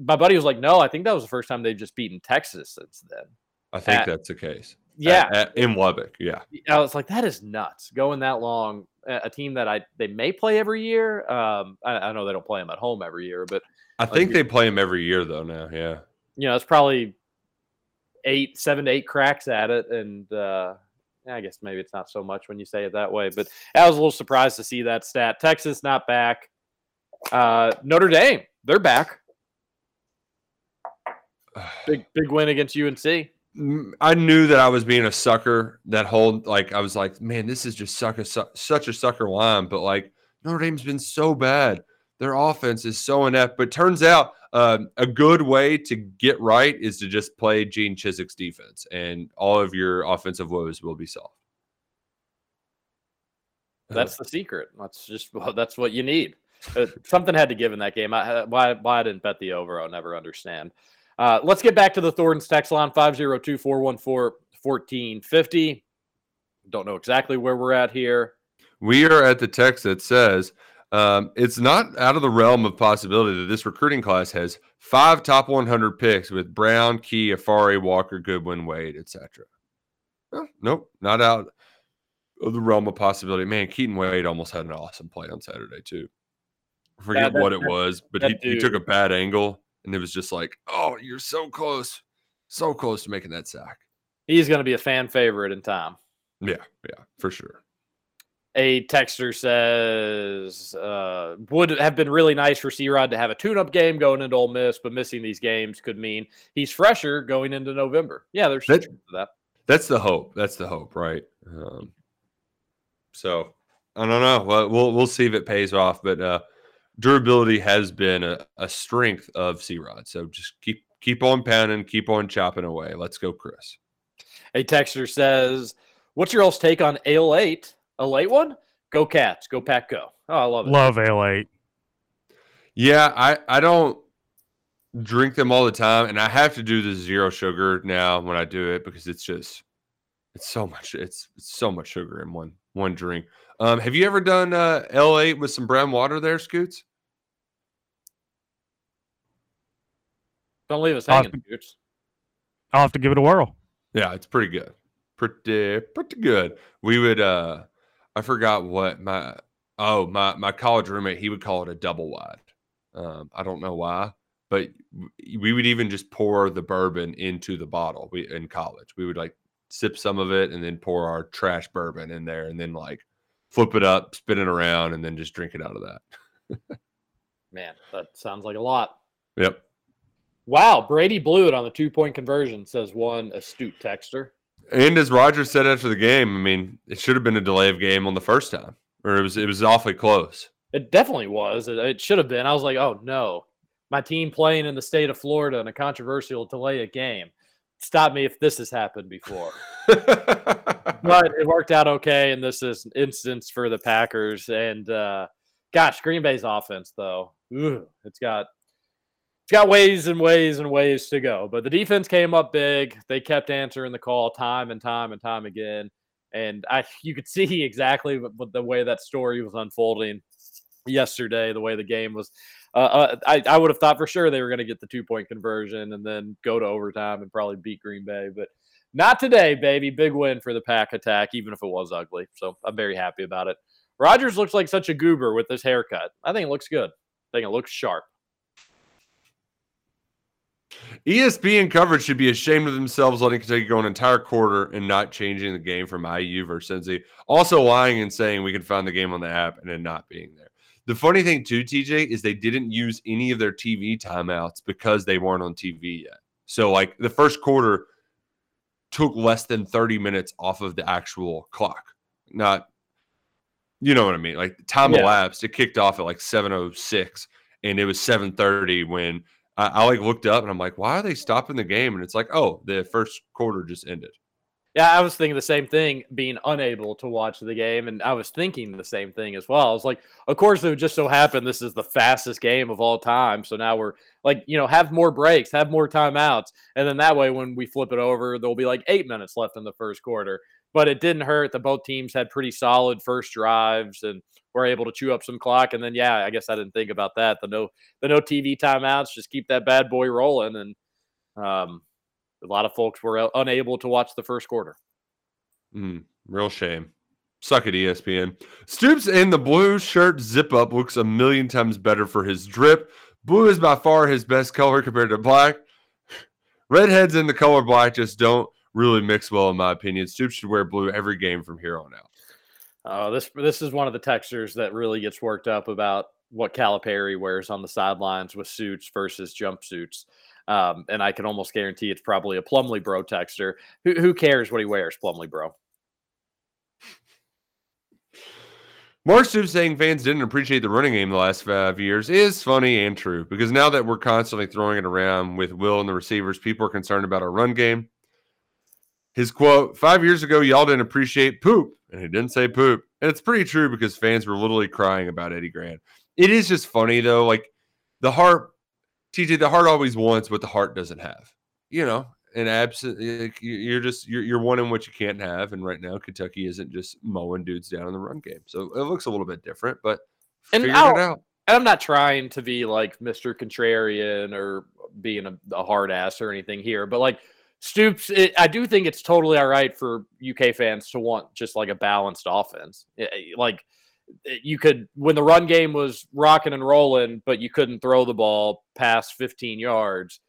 my buddy was like, "No, I think that was the first time they've just beaten Texas since then." I think At- that's the case. Yeah. At- at- in Lubbock. Yeah. I was like, "That is nuts." Going that long, a team that I they may play every year. Um, I, I know they don't play them at home every year, but I think you- they play them every year though now. Yeah. you know, it's probably eight, seven to eight cracks at it. And uh, I guess maybe it's not so much when you say it that way, but I was a little surprised to see that stat. Texas not back. Uh, Notre Dame, they're back. Big, big win against UNC. I knew that I was being a sucker that whole like I was like, man, this is just suck a, su- such a sucker line. But like Notre Dame's been so bad. Their offense is so inept. But turns out um, a good way to get right is to just play Gene Chizik's defense, and all of your offensive woes will be solved. That's the secret. That's just well, that's what you need. Uh, something had to give in that game. I, uh, why why I didn't bet the over, I'll never understand. Uh, let's get back to the Thornton's text line 502 414 1450. Don't know exactly where we're at here. We are at the text that says um, it's not out of the realm of possibility that this recruiting class has five top 100 picks with Brown, Key, Afari, Walker, Goodwin, Wade, etc. Oh, nope, not out of the realm of possibility. Man, Keaton Wade almost had an awesome play on Saturday too. I forget that- what it was, but he, he took a bad angle, and it was just like, oh, you're so close, so close to making that sack. He's going to be a fan favorite in time. Yeah, yeah, for sure. A texter says, uh, would have been really nice for C Rod to have a tune up game going into Ole Miss, but missing these games could mean he's fresher going into November. Yeah, there's That- that. That's the hope. That's the hope, right? Um, so I don't know. Well, we'll we'll see if it pays off, but uh, durability has been a, a strength of C Rod. So just keep keep on pounding, keep on chopping away. Let's go, Chris. A texter says, What's your all's take on Ale 8? A late one? Go Cats. Go Pack Go. Oh, I love it. Love Ale 8. Yeah, I I don't drink them all the time, and I have to do the zero sugar now when I do it because it's just it's so much it's, it's so much sugar in one one drink. Um, have you ever done uh, Ale 8 with some brown water there, Scoots? Don't leave us I'll hanging, Scoots. I'll have to give it a whirl. Yeah, it's pretty good. Pretty pretty good. We would uh I forgot what my oh my my college roommate he would call it a double wide. Um I don't know why, but we would even just pour the bourbon into the bottle. We in college. We would like sip some of it and then pour our trash bourbon in there and then like flip it up, spin it around and then just drink it out of that. Man, that sounds like a lot. Yep. Wow, Brady blew it on the two point conversion, says one astute texter. And as Roger said after the game, I mean, it should have been a delay of game on the first time. Or it was it was awfully close. It definitely was. It, it should have been. I was like, oh no, my team playing in the state of Florida in a controversial delay of game. Stop me if this has happened before. but it worked out okay in this is- an instance for the Packers. And uh, gosh, Green Bay's offense though, ugh, it's got it's got ways and ways and ways to go. But the defense came up big. They kept answering the call time and time and time again. And I you could see exactly the way that story was unfolding yesterday, the way the game was. Uh, uh, I, I would have thought for sure they were going to get the two point conversion and then go to overtime and probably beat Green Bay. But Not today, baby. Big win for the pack attack, even if it was ugly. So I'm very happy about it. Rodgers looks like such a goober with this haircut. I think it looks good. I think it looks sharp. ESPN coverage should be ashamed of themselves letting Kentucky go an entire quarter and not changing the game from IU versus Cincy. Also lying and saying we can find the game on the app and then not being there. The funny thing too, TJ, is they didn't use any of their TV timeouts because they weren't on TV yet. So like the first quarter took less than 30 minutes off of the actual clock. Not you know what I mean? Like time Yeah. elapsed. It kicked off at like 706 and it was 730 when I, I like looked up and I'm like, why are they stopping the game? And it's like, oh, the first quarter just ended. Yeah, I was thinking the same thing, being unable to watch the game, and I was thinking the same thing as well. I was like, of course, it would just so happen this is the fastest game of all time. So now we're like, you know, have more breaks, have more timeouts, and then that way, when we flip it over, there'll be like eight minutes left in the first quarter. But it didn't hurt that both teams had pretty solid first drives and were able to chew up some clock. And then, yeah, I guess I didn't think about that. The no, the no TV timeouts, just keep that bad boy rolling, and um, a lot of folks were unable to watch the first quarter. Mm, real shame. Suck E ESPN. Stoops in the blue shirt zip up looks a million times better for his drip. Blue is by far his best color compared to black. Redheads in the color black just don't really mix well, in my opinion. Stoops should wear blue every game from here on out. Oh, this this is one of the textures that really gets worked up about what Calipari wears on the sidelines with suits versus jumpsuits. Um, and I can almost guarantee it's probably a Plumley Bro texture. Who, who cares what he wears, Plumley Bro? Mark Stoops saying fans didn't appreciate the running game the last five years is funny and true because now that we're constantly throwing it around with Will and the receivers, people are concerned about our run game. His quote, five years ago, y'all didn't appreciate poop. And he didn't say poop. And it's pretty true because fans were literally crying about Eddie Grant. It is just funny, though. Like the heart, TJ, the heart always wants what the heart doesn't have. You know, and absent, you- you're just, you're, you're wanting what you can't have. And right now, Kentucky isn't just mowing dudes down in the run game. So it looks a little bit different, but And figured I'll- it out. And I'm not trying to be like Mr. Contrarian or being a, a hard ass or anything here, but like Stoops, it, I do think it's totally all right for UK fans to want just like a balanced offense. Eh, eh, Like eh, you could, when the run game was rocking and rolling, but you couldn't throw the ball past 15 yards,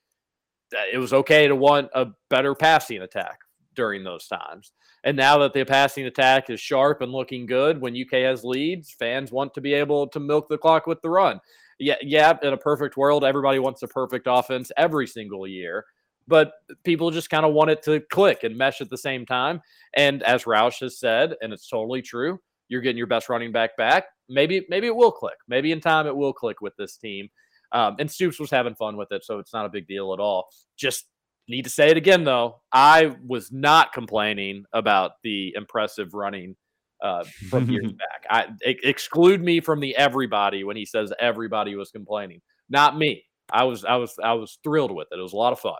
it was okay to want a better passing attack during those times. And now that the passing attack is sharp and looking good, when UK has leads, fans want to be able to milk the clock with the run. Yeah, yeah, in a perfect world, everybody wants a perfect offense every single year, but people just kind of want it to click and mesh at the same time. And as Roush has said, and it's totally true, you're getting your best running back back. Maybe, maybe it will click. Maybe in time it will click with this team. Um, and Stoops was having fun with it, so it's not a big deal at all. Just need to say it again, though. I was not complaining about the impressive running uh, from years back. I ex- exclude me from the everybody when he says everybody was complaining. Not me. I was I was I was thrilled with it. It was a lot of fun.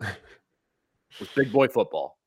It was big boy football.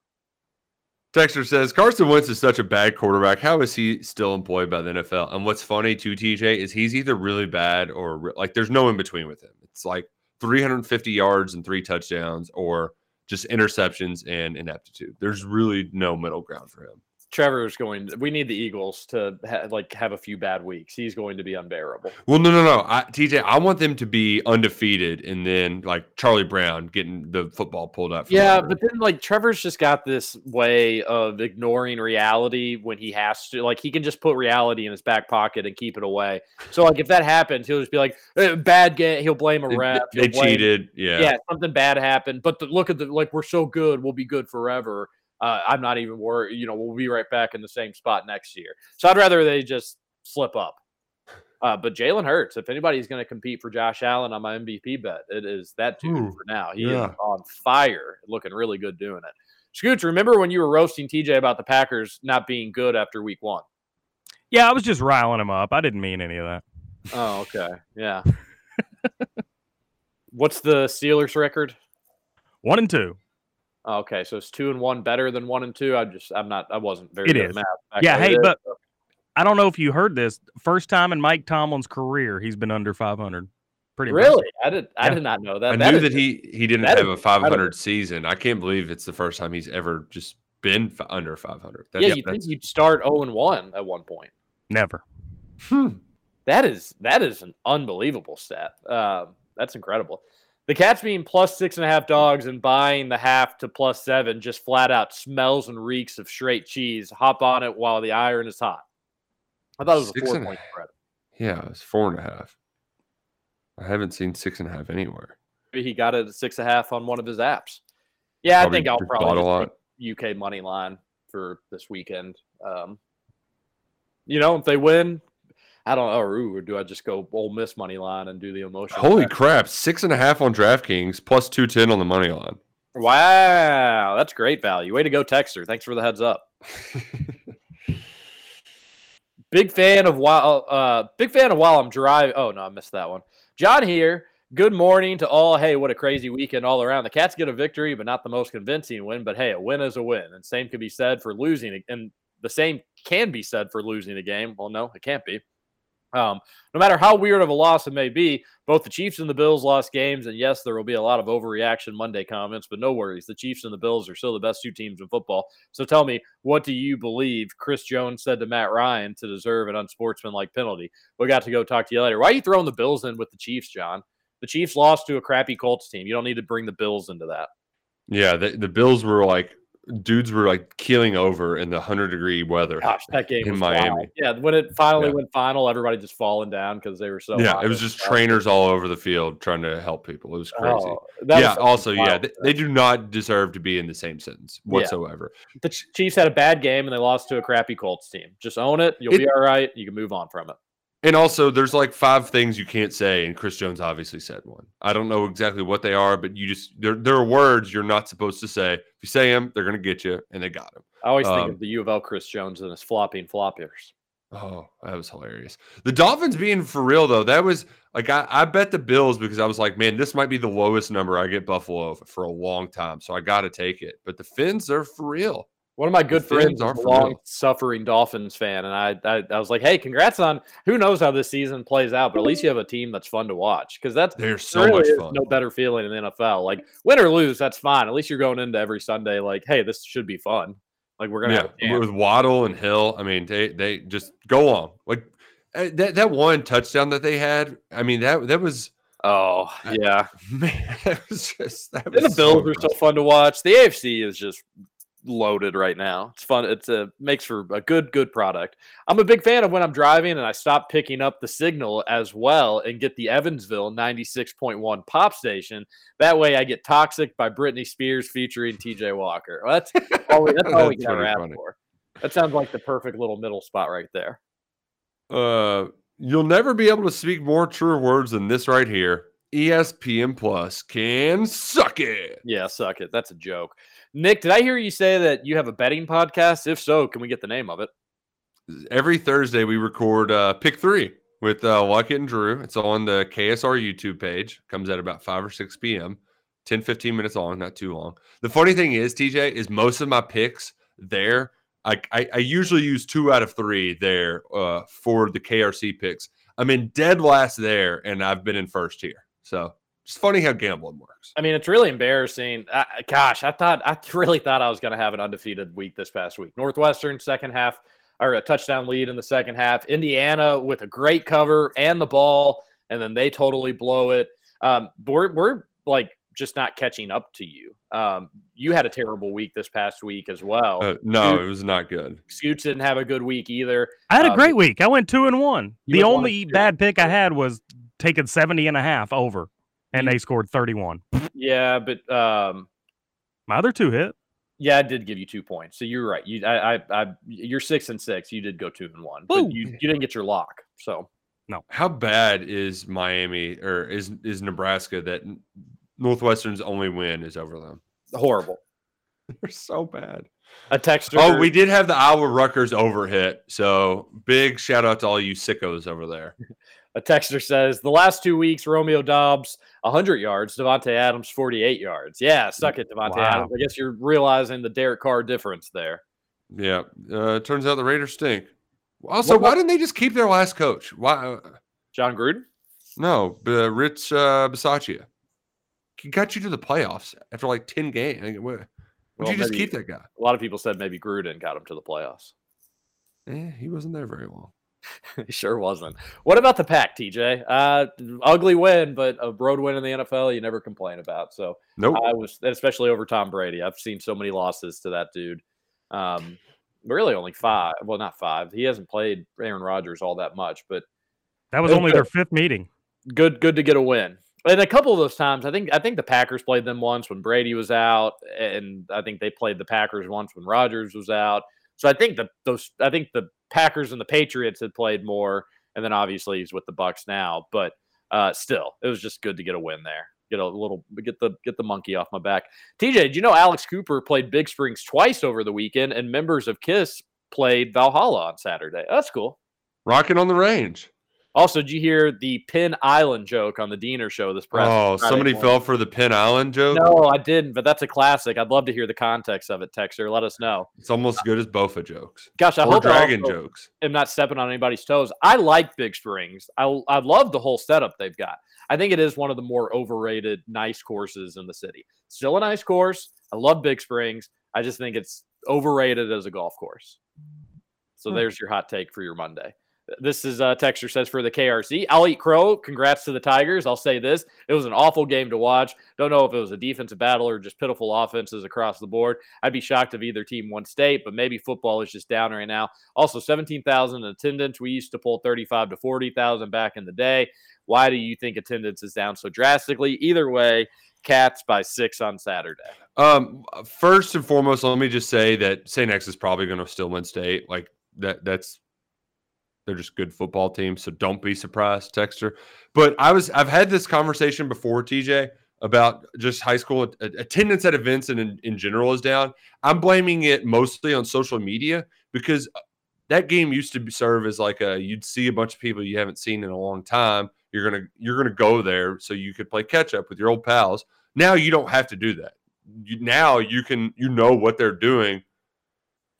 Texter says Carson Wentz is such a bad quarterback. How is he still employed by the NFL? And what's funny too, TJ, is he's either really bad or re- like there's no in between with him. It's like 350 yards and three touchdowns, or just interceptions and ineptitude. There's really no middle ground for him. Trevor's going. We need the Eagles to ha- like have a few bad weeks. He's going to be unbearable. Well, no, no, no. I, TJ, I want them to be undefeated, and then like Charlie Brown getting the football pulled from Yeah, but then like Trevor's just got this way of ignoring reality when he has to. Like he can just put reality in his back pocket and keep it away. So like if that happens, he'll just be like "Eh, bad game. He'll blame a They- ref. they blame- cheated, yeah. yeah, something bad happened. But the, look at the like we're so good, we'll be good forever. Uh, I'm not even worried. You know, we'll be right back in the same spot next year. So I'd rather they just slip up. Uh, but Jalen Hurts, if anybody's going to compete for Josh Allen on my MVP bet, it is that dude Ooh, for now. He yeah. is on fire, looking really good doing it. Scooch, remember when you were roasting TJ about the Packers not being good after week one? Yeah, I was just riling him up. I didn't mean any of that. Oh, okay. Yeah. What's the Steelers record? One and two. Okay, so it's two and one better than one and two. I just I'm not I wasn't very It good is. at math. Yeah, hey, It is? but I don't know if you heard this. First time in Mike Tomlin's career, he's been under 500 Pretty Really? impressive. I did. I Yeah. did not know that. I That knew that just- he he didn't have a 500 season. I can't believe it's the first time he's ever just been f- under 500. That- Yeah, yeah, you think you'd start zero and one at one point. Never. Hmm. That is that is an unbelievable stat. Um, that's incredible. The Cats being plus six and a half dogs and buying the half to plus seven just flat out smells and reeks of straight cheese. Hop on it while the iron is hot. I thought it was a four point spread. Yeah, it's four and a half. I haven't seen six and a half anywhere. Maybe he got it at six and a half on one of his apps. Yeah, Probably I think I'll probably. UK money line for this weekend. Um, you know, if they win, I don't know. Or, ooh, or do I just go Ole Miss money line and do the emotional? Holy crap! Six and a half on DraftKings plus two ten on the money line. Wow, that's great value. Way to go, Texter. Thanks for the heads up. big fan of while uh big fan of while I'm driving. Oh no, I missed that one. John here. Good morning to all. Hey, what a crazy weekend all around. The Cats get a victory, but not the most convincing win. But hey, a win is a win. And same can be said for losing. And the same can be said for losing a game. Well, no, it can't be. Um, no matter how weird of a loss it may be, both the Chiefs and the Bills lost games. And yes, there will be a lot of overreaction Monday comments, but no worries. The Chiefs and the Bills are still the best two teams in football. So tell me, what do you believe Chris Jones said to Matt Ryan to deserve an unsportsmanlike penalty? We got to go talk to you later. Why are you throwing the Bills in with the Chiefs, John? The Chiefs lost to a crappy Colts team. You don't need to bring the Bills into that. Yeah, the, the Bills were like dudes were like keeling over in the hundred degree weather. Gosh, that game in Miami. wild. Yeah, when it finally Yeah. went final, everybody just falling down because they were so. yeah, it was just trainers all over the field trying to help people. It was crazy. Oh, was yeah, something also, yeah, they, they do not deserve to be in the same sentence Yeah. whatsoever. The Chiefs had a bad game and they lost to a crappy Colts team. Just own it. You'll It- be all right. You can move on from it. And also, there's like five things you can't say, and Chris Jones obviously said one. I don't know exactly what they are, but you just there there are words you're not supposed to say. If you say them, they're gonna get you, and they got him. I always think Um, of the U of L Chris Jones and his flopping floppiers. Oh, that was hilarious. The Dolphins being for real though, that was like I, I bet the Bills because I was like, man, this might be the lowest number I get Buffalo for a long time, so I got to take it. But the Fins are for real. One of my good friends are a long suffering Dolphins fan, and I, I I was like, hey, congrats on who knows how this season plays out, but at least you have a team that's fun to watch because that's They're so really much fun. no better feeling in the NFL. Like win or lose, that's fine. At least you're going into every Sunday like, hey, this should be fun. Like we're gonna Yeah, with Waddle and Hill. I mean, they they just go on. Like uh, that that one touchdown that they had. I mean, that that was Oh yeah, man, that was just that was the so Bills are so fun to watch. The AFC is just loaded right now. It's fun. It's a makes for a good good product. I'm a big fan of when I'm driving and I stop picking up the signal as well and get the Evansville 96.1 pop station. That way I get Toxic by Britney Spears featuring TJ Walker. Well, that's all we, that's all we That's can ever pretty ask for. That sounds like the perfect little middle spot right there. Uh, you'll never be able to speak more true words than this right here. ESPN Plus can suck it. Yeah, suck it. That's a joke. Nick, did I hear you say that you have a betting podcast? If so, can we get the name of it? Every Thursday we record uh, Pick Three with uh, Luckett and Drew. It's on the KSR YouTube page. Comes at about five or six p.m. 10, 15 minutes long, not too long. The funny thing is, TJ, is most of my picks there. I, I, I usually use two out of three there uh, for the KRC picks. I'm in dead last there, and I've been in first here. So it's funny how gambling works. I mean, it's really embarrassing. I, I- gosh, I thought I really thought I was going to have an undefeated week this past week. Northwestern second half or a touchdown lead in the second half. Indiana with a great cover and the ball, and then they totally blow it. Um, we're we're like just not catching up to you. Um, you had a terrible week this past week as well. Uh, no, Scoot- it was not good. Scoots didn't have a good week either. I had a Uh, great week. I went two and one. The went one only bad pick I had was taking 70 and a half over, and they scored 31. Yeah, but um, My other two hit. Yeah, I did give you two points. So you're right. You, I, I, I, you're six and six. You did go two and one, but you, you didn't get your lock. So no. How bad is Miami or is is Nebraska that Northwestern's only win is over them? horrible. They're so bad. A texter. Oh, we did have the Iowa Rutgers over hit. So big shout out to all you sickos over there. A texter says the last two weeks, Romeo Doubs 100 yards, Davante Adams 48 yards. Yeah, suck it, Davante Wow. Adams. I guess you're realizing the Derek Carr difference there. Yeah. Uh, turns out the Raiders stink. Also, What why didn't they just keep their last coach? Why? uh, Jon Gruden. No, uh, Rich uh, Bisaccia. He got you to the playoffs after like ten games. Like, what- Would Well, you just maybe- keep that guy? A lot of people said maybe Gruden got him to the playoffs. Eh, he wasn't there very long. he sure wasn't. What about the pack, TJ? Uh, ugly win, but a road win in the NFL, you never complain about. So Nope. I was, especially over Tom Brady. I've seen so many losses to that dude. Um, really only five. Well, not five. He hasn't played Aaron Rodgers all that much, but That was was only good. their fifth meeting. good good to get a win. And a couple of those times, I think I think the Packers played them once when Brady was out, and I think they played the Packers once when Rodgers was out. So I think the those I think the Packers and the Patriots had played more, and then obviously he's with the Bucs now. But uh, still, it was just good to get a win there. Get a little get the get the monkey off my back. TJ, did you know Alice Cooper played Big Springs twice over the weekend, and members of Kiss played Valhalla on Saturday? That's cool. Rocking on the range. Also, did you hear the Pin Island joke on the Diener show this press? Oh, Friday somebody morning? fell for the Pin Island joke. No, I didn't, but that's a classic. I'd love to hear the context of it, Texter. Let us know. It's almost as good as Bofa jokes. Gosh, I or hope dragon also jokes. am not stepping on anybody's toes. I like Big Springs. I I love the whole setup they've got. I think it is one of the more overrated nice courses in the city. Still a nice course. I love Big Springs. I just think it's overrated as a golf course. So Hmm. there's your hot take for your Monday. This is uh, Texter says for the KRC. I'll eat crow. Congrats to the Tigers. I'll say this: it was an awful game to watch. Don't know if it was a defensive battle or just pitiful offenses across the board. I'd be shocked if either team won state, but maybe football is just down right now. Also, seventeen thousand attendance. We used to pull thirty-five to forty thousand back in the day. Why do you think attendance is down so drastically? Either way, Cats by six on Saturday. Um, first and foremost, let me just say that St. X is probably going to still win state. Like that, that's they're just good football teams, So don't be surprised, Texter. But I was, I've had this conversation before, TJ, about just high school at- at- attendance at events and in, in general is down. I'm blaming it mostly on social media because uh, that game used to serve as like a you'd see a bunch of people you haven't seen in a long time. You're gonna you're gonna go there so you could play catch up with your old pals. Now you don't have to do that. You, now you can you know what they're doing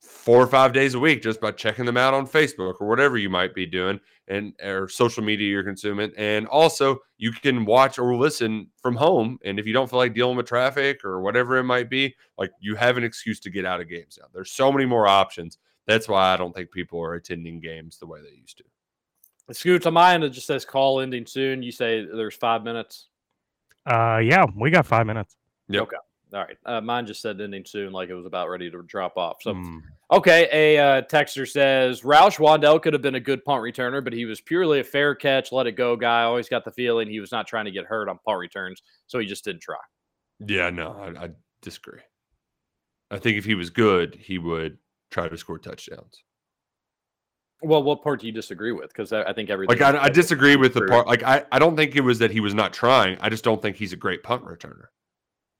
four or five days a week just by checking them out on Facebook or whatever you might be doing and or social media you're consuming. And also you can watch or listen from home. And if you don't feel like dealing with traffic or whatever it might be, like you have an excuse to get out of games now. There's so many more options. That's why I don't think people are attending games the way they used to. Scoots on my end, it just says call ending soon. You say there's five minutes. Uh, yeah, we got five minutes. Yep. Okay. All right. Uh, mine just said ending soon, like it was about ready to drop off. So, Hmm. okay. A uh, texter says Roush Wan'Dale could have been a good punt returner, but he was purely a fair catch, let it go guy. Always got the feeling he was not trying to get hurt on punt returns, so he just didn't try. Yeah, no, I, I disagree. I think if he was good, he would try to score touchdowns. Well, what part do you disagree with? Because I, I think everything. Like I, I disagree with the part. Like I, I don't think it was that he was not trying. I just don't think he's a great punt returner.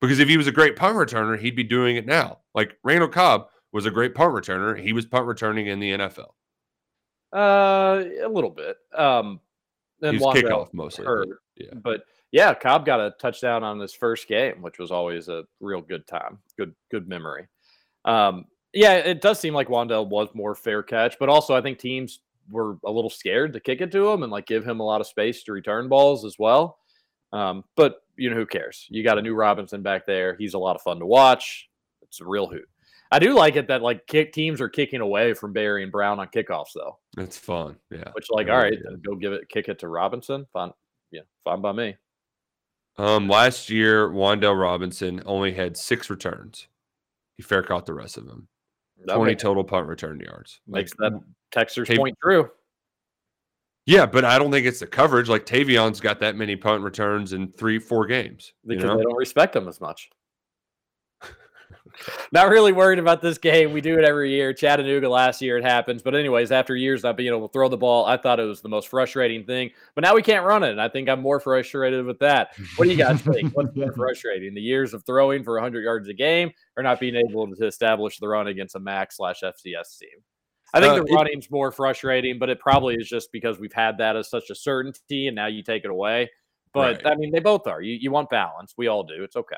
Because if he was a great punt returner, he'd be doing it now. Like Randall Cobb was a great punt returner. He was punt returning in the NFL. Uh, a little bit. Um, and He was kickoff mostly, but yeah. But yeah, Cobb got a touchdown on his first game, which was always a real good time. Good, good memory. Um, yeah, it does seem like Wan'Dale was more fair catch, but also I think teams were a little scared to kick it to him and like give him a lot of space to return balls as well. Um, but you know who cares? You got a new Robinson back there. He's a lot of fun to watch. It's a real hoot. I do like it that like kick teams are kicking away from Barion Brown on kickoffs though. That's fun. Yeah. Which like, Yeah, all right, yeah. go give it, kick it to Robinson. Fine, yeah, fine by me. Um, last year, Wan'Dale Robinson only had six returns. He fair caught the rest of them. Okay. 20 total punt return yards. Makes Like, that Texter's Tav- point true. Yeah, but I don't think it's the coverage. Like Tayvion's got that many punt returns in three, four games. you because know? they don't respect him as much. Not really worried about this game. We do it every year. Chattanooga last year it happens. But anyways, after years not being able to throw the ball, I thought it was the most frustrating thing. But now we can't run it. And I think I'm more frustrated with that. What do you guys think? What's more frustrating? The years of throwing for 100 yards a game or not being able to establish the run against a MAC slash FCS team? I think Uh, the running's more frustrating, but it probably is just because we've had that as such a certainty and now you take it away. But Right. I mean, they both are. You, you want balance. We all do. It's okay.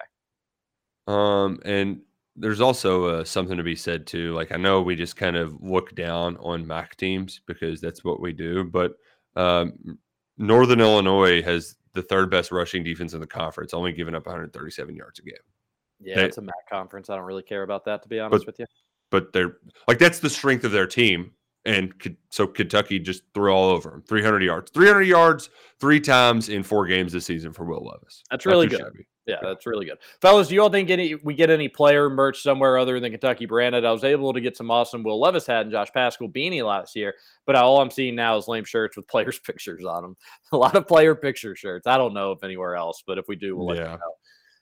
Um, and there's also uh, something to be said too. Like I know we just kind of look down on MAC teams because that's what we do, but um, Northern Illinois has the third best rushing defense in the conference, only giving up 137 yards a game. Yeah, They- it's a MAC conference. I don't really care about that, to be honest with you. But they're like that's the strength of their team, and so Kentucky just threw all over them. 300 yards, 300 yards, three times in four games this season for Will Levis. That's really good. shabby. Yeah, that's really good. Fellas, do you all think any we get any player merch somewhere other than Kentucky branded? I was able to get some awesome Will Levis hat and Josh Paschal beanie last year, but all I'm seeing now is lame shirts with players' pictures on them. A lot of player picture shirts. I don't know if anywhere else, but if we do, we'll let you know.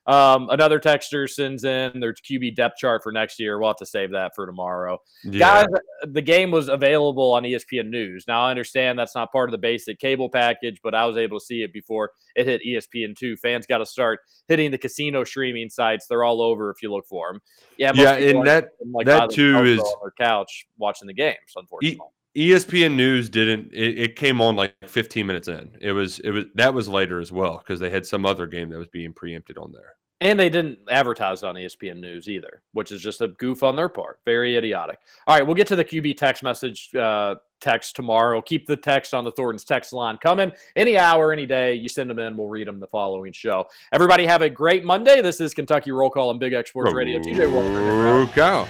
Um, another texter sends in their QB depth chart for next year. We'll have to save that for tomorrow. Yeah. Guys, the game was available on ESPN News. Now I understand that's not part of the basic cable package, but I was able to see it before it hit E ESPN two. Fans got to start hitting the casino streaming sites. They're all over if you look for them. Yeah, Yeah, and that- like, that too is- on their couch watching the games. Unfortunately, E- ESPN News didn't. It, it came on like 15 minutes in. It was. It was that was later as well because they had some other game that was being preempted on there. And they didn't advertise on ESPN News either, which is just a goof on their part. Very idiotic. All right, we'll get to the QB text message uh, text tomorrow. Keep the text on the Thornton's text line coming. Any hour, any day, you send them in. We'll read them the following show. Everybody have a great Monday. This is Kentucky Roll Call on Big X Sports Radio. TJ Walker. Roll Cow.